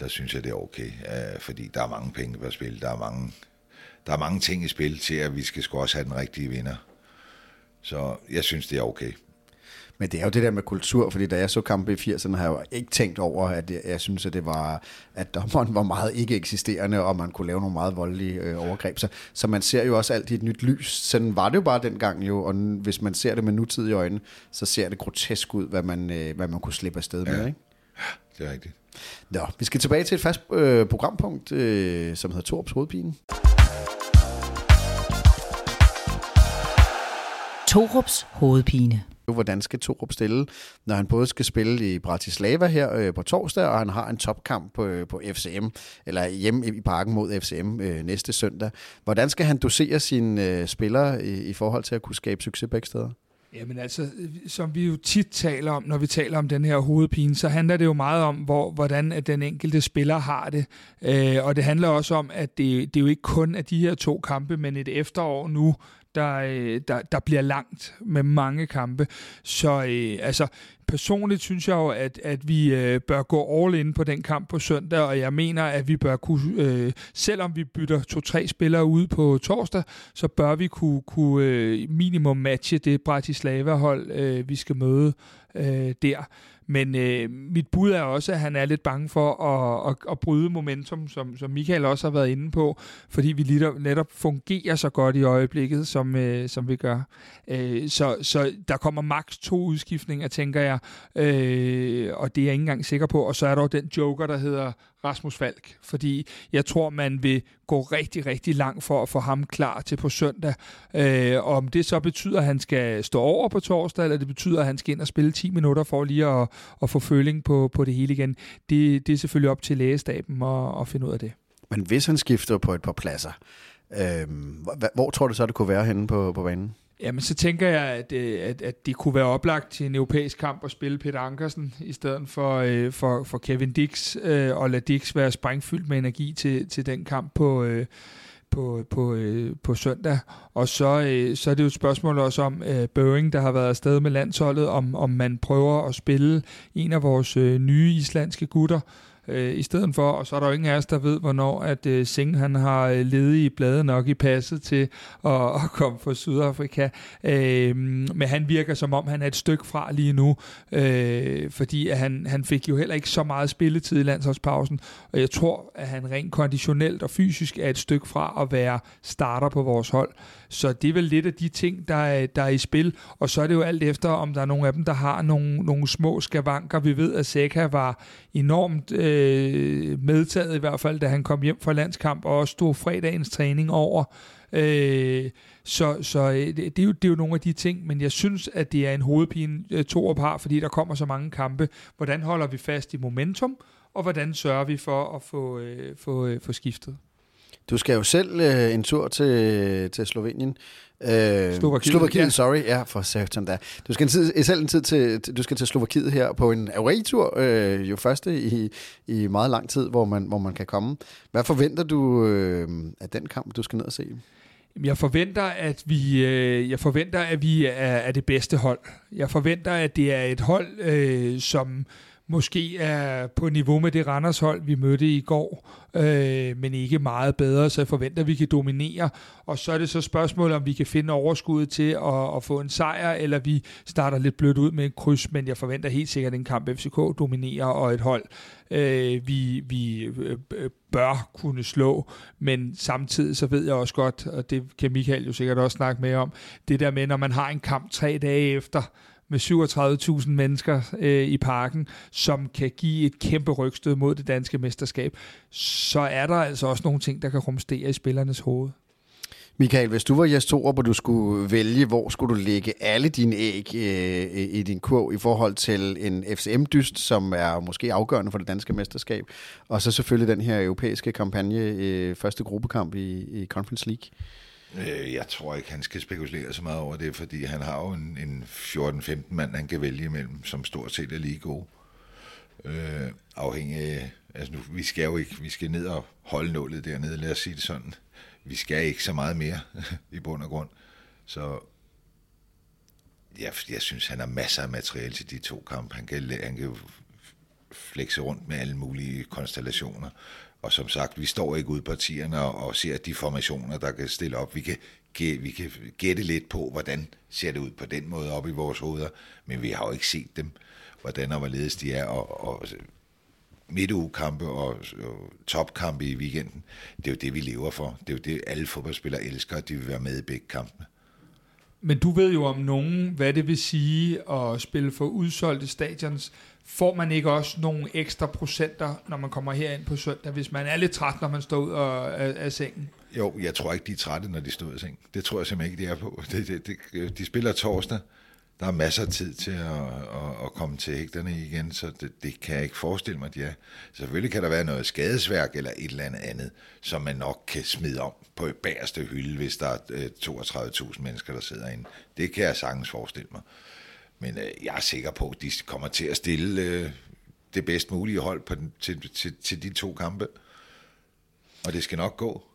Der synes jeg, det er okay, uh, fordi der er mange penge på spil. Der er mange, der er mange ting i spil til, at vi skal sgu også have den rigtige vinder. Så jeg synes, det er okay. Men det er jo det der med kultur, fordi da jeg så kampe i 80'erne, har jeg jo ikke tænkt over, at jeg, jeg synes, at det var, at dommeren var meget ikke eksisterende, og man kunne lave nogle meget voldelige øh, overgreb. Så, så man ser jo også altid et nyt lys. Sådan var det jo bare dengang jo, og hvis man ser det med nutidige øjne, så ser det grotesk ud, hvad man, øh, hvad man kunne slippe afsted med, ikke? Det er rigtigt. Nå, vi skal tilbage til et fast øh, programpunkt, øh, som hedder Torps Hovedpine. Torups hovedpine. Hvordan skal Torup stille, når han både skal spille i Bratislava her øh, på torsdag, og han har en topkamp på, øh, på FCM, eller hjemme i parken mod FCM øh, næste søndag. Hvordan skal han dosere sine øh, spillere i, i forhold til at kunne skabe succes begge steder? Jamen altså, som vi jo tit taler om, når vi taler om den her hovedpine, så handler det jo meget om, hvor, hvordan at den enkelte spiller har det. Øh, og det handler også om, at det, det er jo ikke kun af de her to kampe, men et efterår nu, der, øh, der, der bliver langt med mange kampe. Så øh, altså, personligt synes jeg jo, at, at vi øh, bør gå all in på den kamp på søndag, og jeg mener, at vi bør kunne, øh, selvom vi bytter to-tre spillere ud på torsdag, så bør vi kunne, kunne øh, minimum matche det Bratislava-hold, øh, vi skal møde øh, der. Men øh, mit bud er også, at han er lidt bange for at, at, at bryde momentum, som, som Michael også har været inde på, fordi vi lige netop fungerer så godt i øjeblikket, som, øh, som vi gør. Øh, så, så der kommer maks to udskiftninger, tænker jeg, øh, og det er jeg ikke engang sikker på. Og så er der jo den joker, der hedder Rasmus Falk, fordi jeg tror, man vil gå rigtig, rigtig langt for at få ham klar til på søndag. Øh, om det så betyder, at han skal stå over på torsdag, eller det betyder, at han skal ind og spille 10 minutter for lige at, at få føling på, på det hele igen, det, det er selvfølgelig op til lægestaben at, at finde ud af det. Men hvis han skifter på et par pladser, øh, hvor, hvor tror du så, det kunne være henne på, på banen? Jamen, så tænker jeg, at, øh, at, at det kunne være oplagt til en europæisk kamp at spille Peter Ankersen, i stedet for, øh, for, for Kevin Dix, øh, og lade Dix være sprængfyldt med energi til, til den kamp på, øh, på, på, øh, på søndag. Og så, øh, så er det jo et spørgsmål også om øh, Børing, der har været afsted med landsholdet, om, om man prøver at spille en af vores øh, nye islandske gutter, øh, Øh, i stedet for, og så er der jo ingen af os, der ved, hvornår at øh, Singh han har øh, ledige blade nok i passet til at, at komme fra Sydafrika. Øh, men han virker som om, han er et stykke fra lige nu, øh, fordi at han, han fik jo heller ikke så meget spilletid i landsholdspausen, og jeg tror, at han rent konditionelt og fysisk er et stykke fra at være starter på vores hold. Så det er vel lidt af de ting, der er, der er i spil. Og så er det jo alt efter, om der er nogle af dem, der har nogle, nogle små skavanker. Vi ved, at Seca var enormt øh, medtaget i hvert fald, da han kom hjem fra landskamp, og også stod fredagens træning over. Øh, så så øh, det, det, er jo, det er jo nogle af de ting, men jeg synes, at det er en hovedpine øh, to op par, fordi der kommer så mange kampe. Hvordan holder vi fast i momentum, og hvordan sørger vi for at få, øh, få, øh, få skiftet? Du skal jo selv øh, en tur til, til Slovenien. Øh, Slovakiet, Slovakiet, ja. sorry, ja, for satan da. Du skal en tid, selv en tid til, du skal til Slovakiet her på en away-tur, øh, jo første i, i meget lang tid, hvor man, hvor man kan komme. Hvad forventer du øh, af den kamp, du skal ned og se? Jeg forventer, at vi, øh, jeg forventer, at vi er, er det bedste hold. Jeg forventer, at det er et hold, øh, som måske er på niveau med det Randers hold, vi mødte i går, øh, men ikke meget bedre, så jeg forventer, at vi kan dominere. Og så er det så spørgsmålet, om vi kan finde overskuddet til at, at få en sejr, eller vi starter lidt blødt ud med en kryds, men jeg forventer helt sikkert, at en kamp FCK dominerer, og et hold, øh, vi, vi øh, bør kunne slå. Men samtidig så ved jeg også godt, og det kan Michael jo sikkert også snakke med om, det der med, når man har en kamp tre dage efter, med 37.000 mennesker øh, i parken, som kan give et kæmpe rygstød mod det danske mesterskab, så er der altså også nogle ting, der kan rumstere i spillernes hoved. Michael, hvis du var Jes Torup, og du skulle vælge, hvor skulle du lægge alle dine æg øh, i din kurv i forhold til en FCM-dyst, som er måske afgørende for det danske mesterskab, og så selvfølgelig den her europæiske kampagne, øh, første gruppekamp i, i Conference League? Øh, jeg tror ikke, han skal spekulere så meget over det, fordi han har jo en, en 14-15 mand, han kan vælge imellem, som stort set er lige gode. Øh, afhængig af, altså nu, vi skal jo ikke, vi skal ned og holde nålet dernede, lad os sige det sådan. Vi skal ikke så meget mere i bund og grund. Så jeg, jeg synes, han har masser af materiale til de to kampe. Han kan, han kan flekse rundt med alle mulige konstellationer. Og som sagt, vi står ikke ude i partierne og, og ser de formationer, der kan stille op. Vi kan, vi kan gætte lidt på, hvordan ser det ud på den måde op i vores hoveder, men vi har jo ikke set dem, hvordan og hvorledes de er, og, og midtugekampe og, og topkampe i weekenden, det er jo det, vi lever for. Det er jo det, alle fodboldspillere elsker, at de vil være med i begge kampene. Men du ved jo om nogen, hvad det vil sige at spille for udsolgte stadions får man ikke også nogle ekstra procenter, når man kommer herind på søndag, hvis man er lidt træt, når man står ud af, af sengen? Jo, jeg tror ikke, de er trætte, når de står ud af sengen. Det tror jeg simpelthen ikke, de er på. Det, det, det, de spiller torsdag. Der er masser af tid til at, at, at komme til hægterne igen, så det, det kan jeg ikke forestille mig, de er. Selvfølgelig kan der være noget skadesværk eller et eller andet andet, som man nok kan smide om på bagerste hylde, hvis der er øh, 32.000 mennesker, der sidder inde. Det kan jeg sagtens forestille mig. Men øh, jeg er sikker på, at de kommer til at stille øh, det bedst mulige hold på den, til, til, til de to kampe. Og det skal nok gå.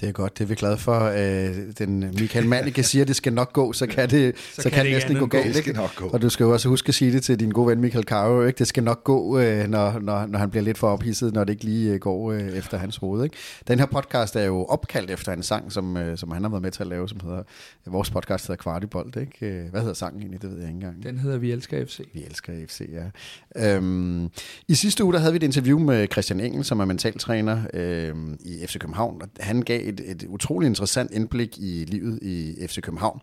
Det er godt, det er vi glade for. Øh, den Michael Mannicke siger, at det skal nok gå, så kan det, så, så kan, det næsten gå galt. Skal nok gå. Og du skal jo også huske at sige det til din gode ven Michael Caro, ikke? det skal nok gå, øh, når, når, når han bliver lidt for ophidset, når det ikke lige øh, går øh, efter hans hoved. Ikke? Den her podcast er jo opkaldt efter en sang, som, øh, som han har været med til at lave, som hedder, vores podcast hedder Kvartibold. Ikke? Øh, hvad hedder sangen egentlig? Det ved jeg ikke engang. Den hedder Vi elsker FC. Vi elsker FC, ja. Øhm, I sidste uge der havde vi et interview med Christian Engel, som er mentaltræner øh, i FC København. Han gav et, et utroligt interessant indblik i livet i FC København.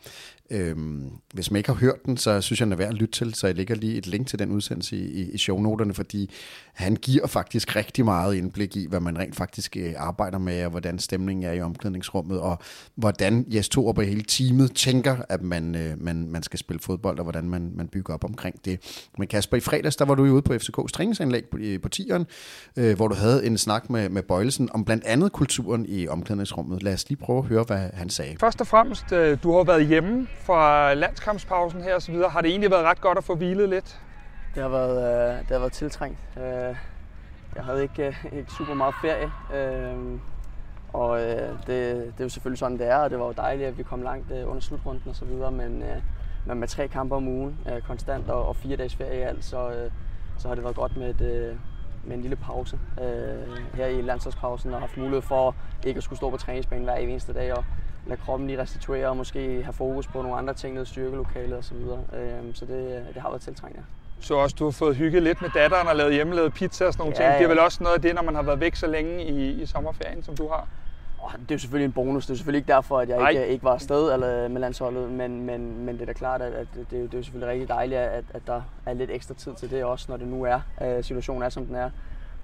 Øhm, hvis man ikke har hørt den, så synes jeg, den er værd at lytte til, så jeg lægger lige et link til den udsendelse i, i shownoterne, fordi han giver faktisk rigtig meget indblik i, hvad man rent faktisk øh, arbejder med, og hvordan stemningen er i omklædningsrummet, og hvordan Jes Torup og hele teamet tænker, at man, øh, man, man skal spille fodbold, og hvordan man, man bygger op omkring det. Men Kasper, i fredags, der var du ude på FCK's træningsanlæg på, på tieren, øh, hvor du havde en snak med, med Bøjelsen om blandt andet kulturen i omklædningsrummet. Lad os lige prøve at høre, hvad han sagde. Først og fremmest, øh, du har været hjemme fra landskampspausen her og så videre. Har det egentlig været ret godt at få hvilet lidt? Det har været, øh, det har været tiltrængt. Øh, jeg havde ikke, øh, ikke super meget ferie, øh, og øh, det, det er jo selvfølgelig sådan, det er, og det var jo dejligt, at vi kom langt øh, under slutrunden og så videre, men, øh, men med tre kampe om ugen øh, konstant og, og fire dages ferie i alt, så, øh, så har det været godt med, et, øh, med en lille pause øh, her i landsholdspausen og haft mulighed for ikke at skulle stå på træningsbanen hver eneste dag og lade kroppen lige restituere og måske have fokus på nogle andre ting, noget styrkelokalet osv. Så, videre. øh, så det, det har været tiltrængt, ja. Så også du har fået hygget lidt med datteren og lavet hjemmelavet pizza og sådan nogle ja, ting. Det er vel også noget af det, når man har været væk så længe i, i sommerferien, som du har? Oh, det er jo selvfølgelig en bonus. Det er selvfølgelig ikke derfor, at jeg ikke, ikke var afsted eller med landsholdet, men, men, men det er da klart, at, at det, det, er jo selvfølgelig rigtig dejligt, at, at der er lidt ekstra tid til det også, når det nu er. Uh, situationen er, som den er.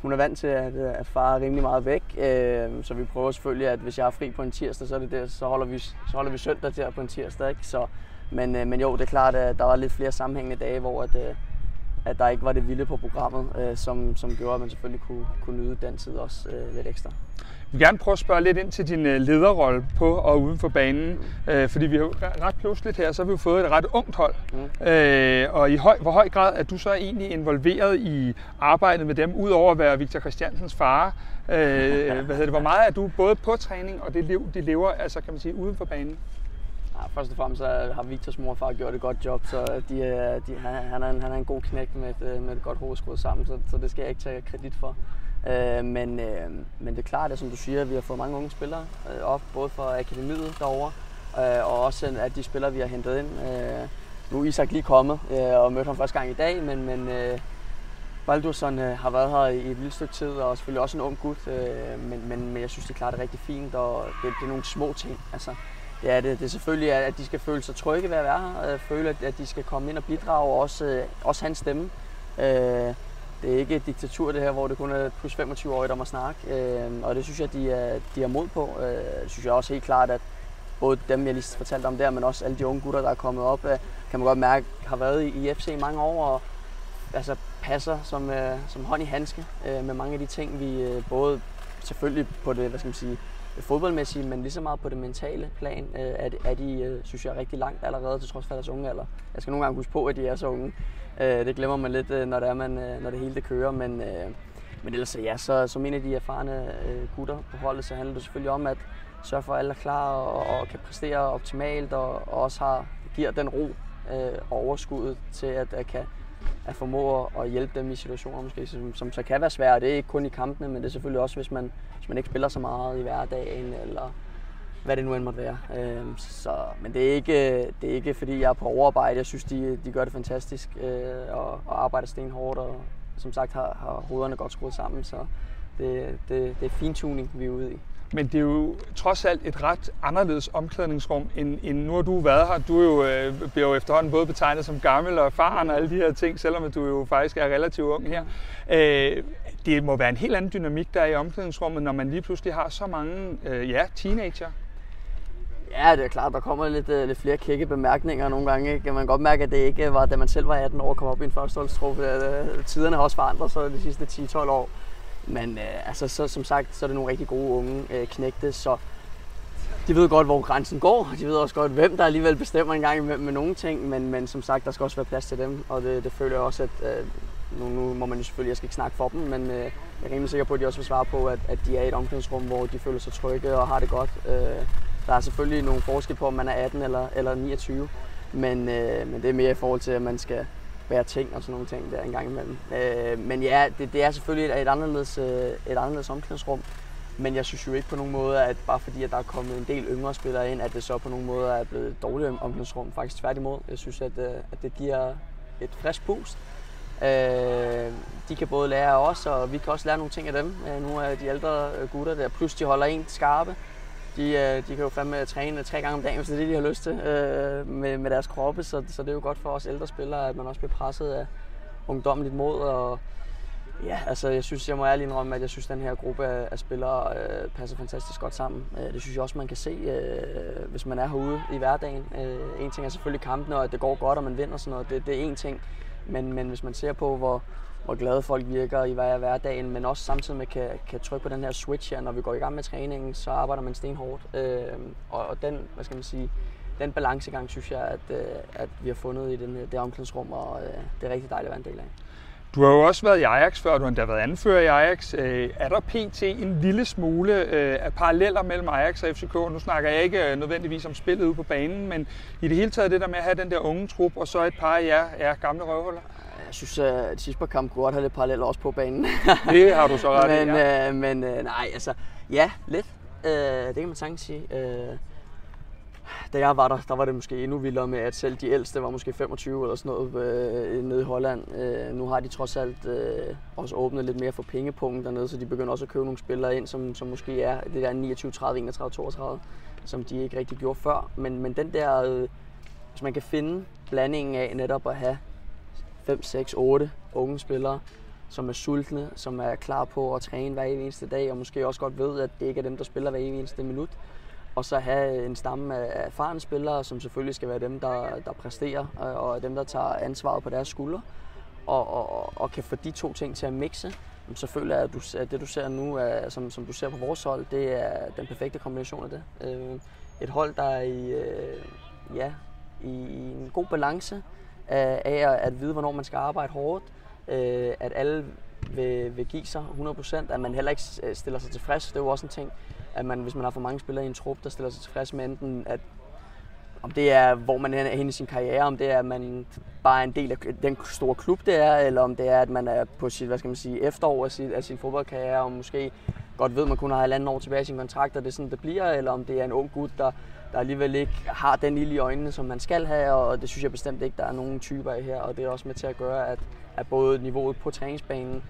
Hun er vant til, at, at far er rimelig meget væk, Øh, så vi prøver selvfølgelig, at hvis jeg er fri på en tirsdag, så, er det der, så, holder, vi, så holder vi søndag til på en tirsdag. Ikke? Så, men, øh, men jo, det er klart, at der var lidt flere sammenhængende dage, hvor at, øh, at der ikke var det vilde på programmet, øh, som, som gjorde, at man selvfølgelig kunne, kunne nyde den tid også øh, lidt ekstra. Jeg vil gerne prøve at spørge lidt ind til din øh, lederrolle på og uden for banen, mm. øh, fordi vi har ret pludseligt her, så har vi jo fået et ret ungt hold. Mm. Øh, og i høj, hvor høj grad er du så egentlig involveret i arbejdet med dem, udover at være Victor Christiansens far? Øh, hvad hedder det, hvor meget er du både på træning og det liv, de lever, altså kan man sige, uden for banen? Ja, først og fremmest har Victors mor og far gjort et godt job, så de, de, han, er en, han er en god knægt med et, med et godt hoved sammen, så, så det skal jeg ikke tage kredit for. Øh, men, øh, men det er klart, at som du siger, vi har fået mange unge spillere øh, op, både fra akademiet derovre, øh, og også at de spillere, vi har hentet ind. Øh, nu er Isak lige kommet øh, og mødte ham første gang i dag, men, men øh, Baldursson øh, har været her i et lille stykke tid, og selvfølgelig også en ung gut, øh, men, men, men jeg synes, det er klart, det er rigtig fint, og det, det er nogle små ting. Altså, Ja, det, det er selvfølgelig, at de skal føle sig trygge ved at være her, øh, føle, at de skal komme ind og bidrage, og også, øh, også hans stemme. Øh, det er ikke et diktatur det her, hvor det kun er plus 25 år, der må snakke, øhm, og det synes jeg, de er, de er mod på. Øh, det synes jeg også helt klart, at både dem, jeg lige fortalte om der, men også alle de unge gutter, der er kommet op, øh, kan man godt mærke, har været i FC i mange år, og altså, passer som, øh, som hånd i handske med mange af de ting, vi både selvfølgelig på det, hvad skal man sige, fodboldmæssige, men lige så meget på det mentale plan, øh, er, er de, øh, synes jeg, rigtig langt allerede, til trods for deres unge alder. Jeg skal nogle gange huske på, at de er så unge. Øh, det glemmer man lidt, øh, når det, er, man, øh, når det hele det kører, men, øh, men ellers ja, så som en af de erfarne gutter på holdet, så handler det selvfølgelig om at sørge for, at alle er klar og, og kan præstere optimalt, og, og også har, giver den ro og overskuddet til at, at kan at formå at hjælpe dem i situationer, måske, som, som så kan være svære. Det er ikke kun i kampene, men det er selvfølgelig også, hvis man, hvis man ikke spiller så meget i hverdagen, eller hvad det nu end måtte være. Øh, så, men det er, ikke, det er ikke, fordi jeg er på overarbejde. Jeg synes, de, de gør det fantastisk øh, og, og arbejder stenhårdt, og som sagt har, har hovederne godt skruet sammen, så det, det, det er fintuning, vi er ude i men det er jo trods alt et ret anderledes omklædningsrum, end, end nu har du været her. Du er jo, øh, bliver jo efterhånden både betegnet som gammel og erfaren og alle de her ting, selvom du jo faktisk er relativt ung her. Øh, det må være en helt anden dynamik, der er i omklædningsrummet, når man lige pludselig har så mange øh, ja, teenager. Ja, det er klart, der kommer lidt, øh, lidt flere kække bemærkninger nogle gange. Ikke? Man kan godt mærke, at det ikke var, da man selv var 18 år og kom op i en førsteholdstruppe. Uh, øh, tiderne har også forandret sig de sidste 10-12 år. Men øh, altså, så, som sagt, så er det nogle rigtig gode unge øh, knægte, så de ved godt, hvor grænsen går. De ved også godt, hvem der alligevel bestemmer en gang med, med nogle ting. Men, men som sagt, der skal også være plads til dem. Og det, det føler jeg også, at øh, nu, nu må man jo selvfølgelig, jeg skal ikke snakke for dem, men øh, jeg er rimelig sikker på, at de også vil svare på, at, at de er i et omklædningsrum, hvor de føler sig trygge og har det godt. Øh, der er selvfølgelig nogle forskel på, om man er 18 eller, eller 29, men, øh, men det er mere i forhold til, at man skal være ting og sådan nogle ting der en gang imellem. Øh, men ja, det, det er selvfølgelig et, et anderledes, øh, et anderledes omklædningsrum, men jeg synes jo ikke på nogen måde, at bare fordi at der er kommet en del yngre spillere ind, at det så på nogen måde er blevet et dårligt omklædningsrum. Faktisk tværtimod. Jeg synes, at, øh, at det giver et frisk boost. Øh, de kan både lære af os, og vi kan også lære nogle ting af dem. Øh, nu er de ældre øh, gutter der, plus de holder en skarpe de, øh, de kan jo fandme træne tre gange om dagen, hvis det er det, de har lyst til øh, med, med deres kroppe. Så, så det er jo godt for os ældre spillere, at man også bliver presset af ungdommeligt mod. Og, ja, altså jeg synes, jeg må ærligt indrømme, at jeg synes, at den her gruppe af, af spillere øh, passer fantastisk godt sammen. Øh, det synes jeg også, man kan se, øh, hvis man er herude i hverdagen. Øh, en ting er selvfølgelig kampene, og at det går godt, og man vinder sådan noget. Det, det er én ting. Men, men hvis man ser på, hvor, hvor glade folk virker i hver hverdagen, men også samtidig med kan, kan trykke på den her switch her, når vi går i gang med træningen, så arbejder man stenhårdt. Øh, og, og den, hvad skal man sige, den balancegang synes jeg, at, øh, at vi har fundet i den, det omklædningsrum, og øh, det er rigtig dejligt at være en del af. Du har jo også været i Ajax før, du har endda været anfører i Ajax. Øh, er der pt. en lille smule øh, af paralleller mellem Ajax og FCK? Nu snakker jeg ikke øh, nødvendigvis om spillet ude på banen, men i det hele taget det der med at have den der unge trup, og så et par af jer, jer gamle røvhuller? Jeg synes, at de sidste par kampe kunne godt have lidt paralleller også på banen. det har du så ret men, ja. øh, men øh, nej, altså, ja, lidt. Øh, det kan man sagtens sige. Øh, da jeg var der, der var det måske endnu vildere med, at selv de ældste var måske 25 eller sådan noget øh, nede i Holland. Øh, nu har de trods alt øh, også åbnet lidt mere for pengepunkten dernede, så de begynder også at købe nogle spillere ind, som, som måske er det der 29, 30, 31, 32, som de ikke rigtig gjorde før. Men, men den der, øh, hvis man kan finde blandingen af netop at have 5, 6, 8 unge spillere, som er sultne, som er klar på at træne hver eneste dag, og måske også godt ved, at det ikke er dem, der spiller hver eneste minut. Og så have en stamme af erfarne spillere, som selvfølgelig skal være dem, der, der præsterer, øh, og dem, der tager ansvaret på deres skuldre. Og, og, og kan få de to ting til at mixe, så føler jeg, at, du, at det, du ser nu, er, som, som du ser på vores hold, det er den perfekte kombination af det. Øh, et hold, der er i, øh, ja, i en god balance, af at vide, hvornår man skal arbejde hårdt, øh, at alle vil, vil give sig 100%, at man heller ikke øh, stiller sig tilfreds. Det er jo også en ting, at man, hvis man har for mange spillere i en trup, der stiller sig tilfreds med enten, at om det er, hvor man er henne i sin karriere, om det er, at man bare er en del af den store klub, det er, eller om det er, at man er på sit, hvad skal man sige, efterår af sin, af sin fodboldkarriere, og måske godt ved, at man kun har et andet år tilbage i sin kontrakt, og det er sådan, det bliver, eller om det er en ung gut, der der alligevel ikke har den ild i øjnene, som man skal have, og det synes jeg bestemt ikke, der er nogen typer af her, og det er også med til at gøre, at, at både niveauet på træningsbanen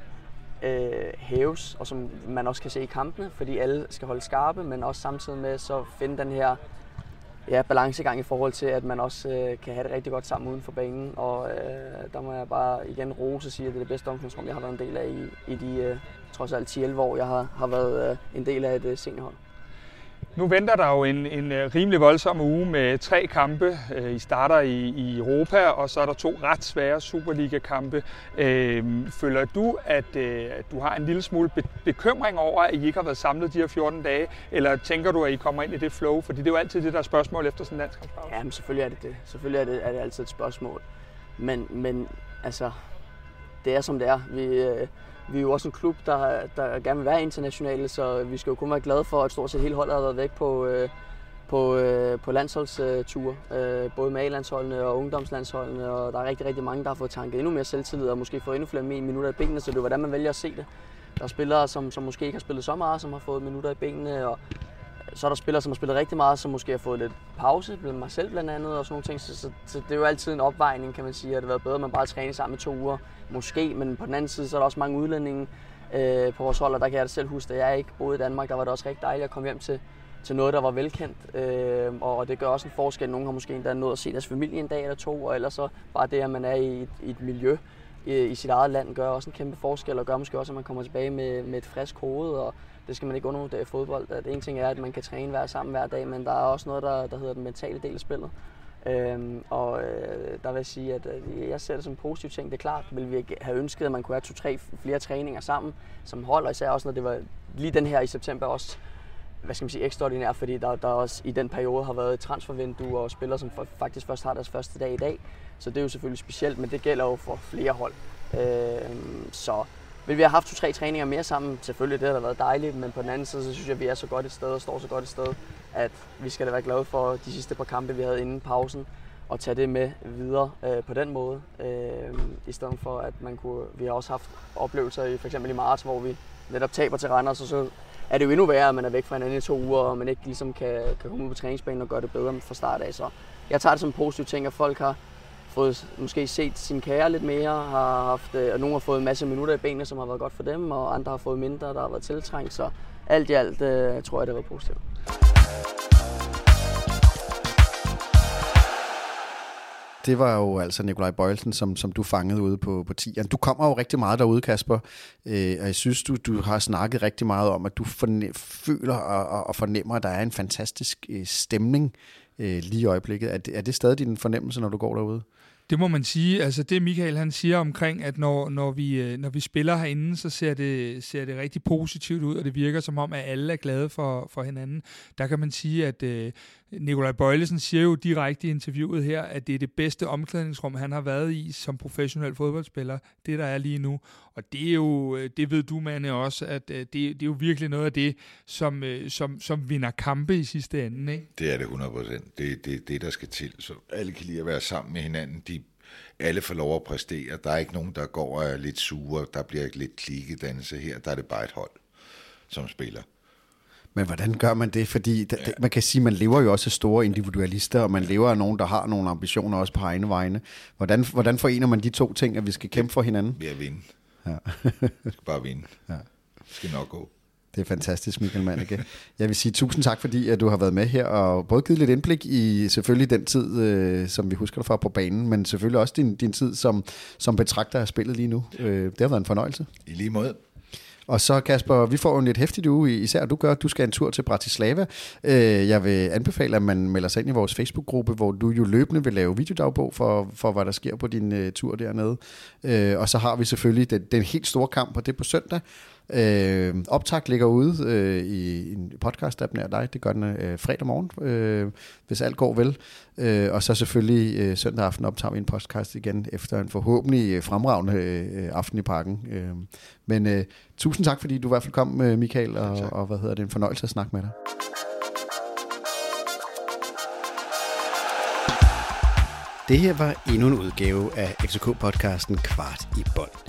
øh, hæves, og som man også kan se i kampene, fordi alle skal holde skarpe, men også samtidig med så finde den her ja, balancegang i forhold til, at man også øh, kan have det rigtig godt sammen uden for banen. Og øh, der må jeg bare igen rose og sige, at det er det bedste omklædningsrum, jeg har været en del af i, i de øh, trods alt 10-11 år, jeg har, har været øh, en del af et øh, seniorhold. Nu venter der jo en, en øh, rimelig voldsom uge med tre kampe. Øh, I starter i, i Europa, og så er der to ret svære Superliga-kampe. Øh, føler du, at, øh, du har en lille smule bekymring over, at I ikke har været samlet de her 14 dage? Eller tænker du, at I kommer ind i det flow? Fordi det er jo altid det der spørgsmål efter sådan en landskampspause. Ja, men selvfølgelig er det det. Selvfølgelig er det, er det altid et spørgsmål. Men, men altså, det er som det er. Vi, øh, vi er jo også en klub, der, der gerne vil være internationale, så vi skal jo kun være glade for, at stort set hele holdet har været væk på, øh, på, øh, på landsholdsture. Øh, både med A-landsholdene og ungdomslandsholdene, og der er rigtig, rigtig mange, der har fået tanket endnu mere selvtillid og måske fået endnu flere minutter i benene, så det er hvordan man vælger at se det. Der er spillere, som, som måske ikke har spillet så meget, som har fået minutter i benene, og så er der spillere, som har spillet rigtig meget, som måske har fået lidt pause, blandt mig selv blandt andet og sådan nogle ting. Så, så, så det er jo altid en opvejning, kan man sige. At det været bedre, at man bare træner sammen i to uger, måske. Men på den anden side, så er der også mange udlændinge, øh, på vores hold, og der kan jeg da selv huske, at jeg ikke boede i Danmark, der var det også rigtig dejligt at komme hjem til, til noget, der var velkendt. Øh, og det gør også en forskel. Nogle har måske endda nået at se deres familie en dag eller to, og ellers så bare det, at man er i et, i et miljø i, i sit eget land, gør også en kæmpe forskel, og gør måske også, at man kommer tilbage med, med et frisk hoved, og det skal man ikke undervurdere i fodbold. Øh, at en ting er, at man kan træne hver sammen hver dag, men der er også noget, der, der hedder den mentale del af spillet. Øhm, og øh, der vil jeg sige, at øh, jeg ser det som en positiv ting. Det er klart, vil vi have ønsket, at man kunne have to-tre flere træninger sammen som hold, og især også, når det var lige den her i september også hvad skal man sige, ekstraordinær, fordi der, der også i den periode har været transfervindue og spillere, som faktisk først har deres første dag i dag. Så det er jo selvfølgelig specielt, men det gælder jo for flere hold. Øh, så men vi har haft to-tre træninger mere sammen, selvfølgelig, det har da været dejligt, men på den anden side, så synes jeg, at vi er så godt et sted og står så godt et sted, at vi skal da være glade for de sidste par kampe, vi havde inden pausen, og tage det med videre øh, på den måde, øh, i stedet for at man kunne, vi har også haft oplevelser i for eksempel i marts, hvor vi netop taber til Randers, og så er det jo endnu værre, at man er væk fra hinanden i to uger, og man ikke ligesom kan, kan komme ud på træningsbanen og gøre det bedre fra start af. Så jeg tager det som en positiv ting, at folk har fået måske set sin kære lidt mere, har haft, øh, og nogle har fået en masse minutter i benene, som har været godt for dem, og andre har fået mindre, der har været tiltrængt. Så alt i alt øh, tror jeg, det var positivt. Det var jo altså Nikolaj Bøjelsen, som, som du fangede ude på, på tieren. Du kommer jo rigtig meget derude, Kasper, øh, og jeg synes, du, du har snakket rigtig meget om, at du forne- føler og, og fornemmer, at der er en fantastisk øh, stemning øh, lige i øjeblikket. Er det, er det stadig din fornemmelse, når du går derude? Det må man sige. Altså det Michael han siger omkring, at når, når, vi, øh, når vi spiller herinde, så ser det, ser det rigtig positivt ud, og det virker som om, at alle er glade for, for hinanden. Der kan man sige, at øh, Nikolaj Bøjlesen siger jo direkte i interviewet her, at det er det bedste omklædningsrum, han har været i som professionel fodboldspiller, det der er lige nu. Og det er jo, øh, det ved du, Manne, også, at øh, det, det er jo virkelig noget af det, som, øh, som, som vinder kampe i sidste ende. Ikke? Det er det 100 procent. Det er det, det, der skal til. Så alle kan lide at være sammen med hinanden. De alle får lov at præstere. Der er ikke nogen, der går og er lidt sure. Der bliver ikke lidt klikkedannelse her. Der er det bare et hold, som spiller. Men hvordan gør man det? Fordi ja. man kan sige, man lever jo også af store individualister, og man lever af nogen, der har nogle ambitioner også på egne vegne. Hvordan, hvordan forener man de to ting, at vi skal kæmpe for hinanden? Ved at vinde. Ja. vi skal bare vinde. Ja. Det skal nok gå. Det er fantastisk, Michael Manneke. Jeg vil sige tusind tak, fordi at du har været med her og både givet lidt indblik i selvfølgelig den tid, øh, som vi husker dig fra på banen, men selvfølgelig også din, din tid som, som betragter af spillet lige nu. Øh, det har været en fornøjelse. I lige måde. Og så Kasper, vi får jo en lidt hæftig uge, især du gør, du skal en tur til Bratislava. Øh, jeg vil anbefale, at man melder sig ind i vores Facebook-gruppe, hvor du jo løbende vil lave videodagbog for, for hvad der sker på din øh, tur dernede. Øh, og så har vi selvfølgelig den, den helt store kamp, og det er på søndag. Øh, optag ligger ude øh, i en podcast-app nær dig. Det gør den øh, fredag morgen, øh, hvis alt går vel. Øh, og så selvfølgelig øh, søndag aften optager vi en podcast igen, efter en forhåbentlig øh, fremragende øh, aften i parken. Øh, men øh, tusind tak, fordi du i hvert fald kom, øh, Michael, og, og, og hvad hedder det, en fornøjelse at snakke med dig. Det her var endnu en udgave af FCK-podcasten Kvart i bold.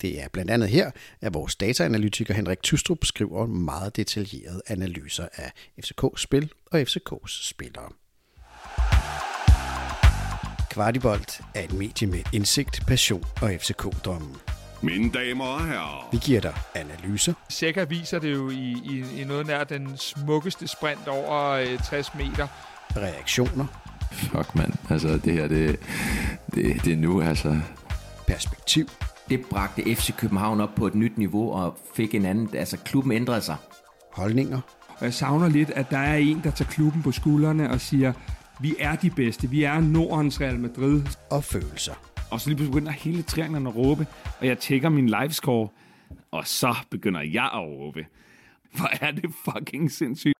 Det er blandt andet her, at vores dataanalytiker Henrik Tystrup skriver meget detaljerede analyser af FCK-spil og FCK's spillere. Kvartibolt er et medie med indsigt, passion og FCK-drømmen. Mine damer og herrer. Vi giver dig analyser. Seca viser det jo i, i, i noget nær den smukkeste sprint over øh, 60 meter. Reaktioner. Fuck mand, altså det her, det, det, det er nu altså. Perspektiv det bragte FC København op på et nyt niveau og fik en anden, altså klubben ændrede sig. Holdninger. Og jeg savner lidt, at der er en, der tager klubben på skuldrene og siger, vi er de bedste, vi er Nordens Real Madrid. Og følelser. Og så lige pludselig begynder hele trianglen at råbe, og jeg tjekker min livescore, og så begynder jeg at råbe. Hvor er det fucking sindssygt.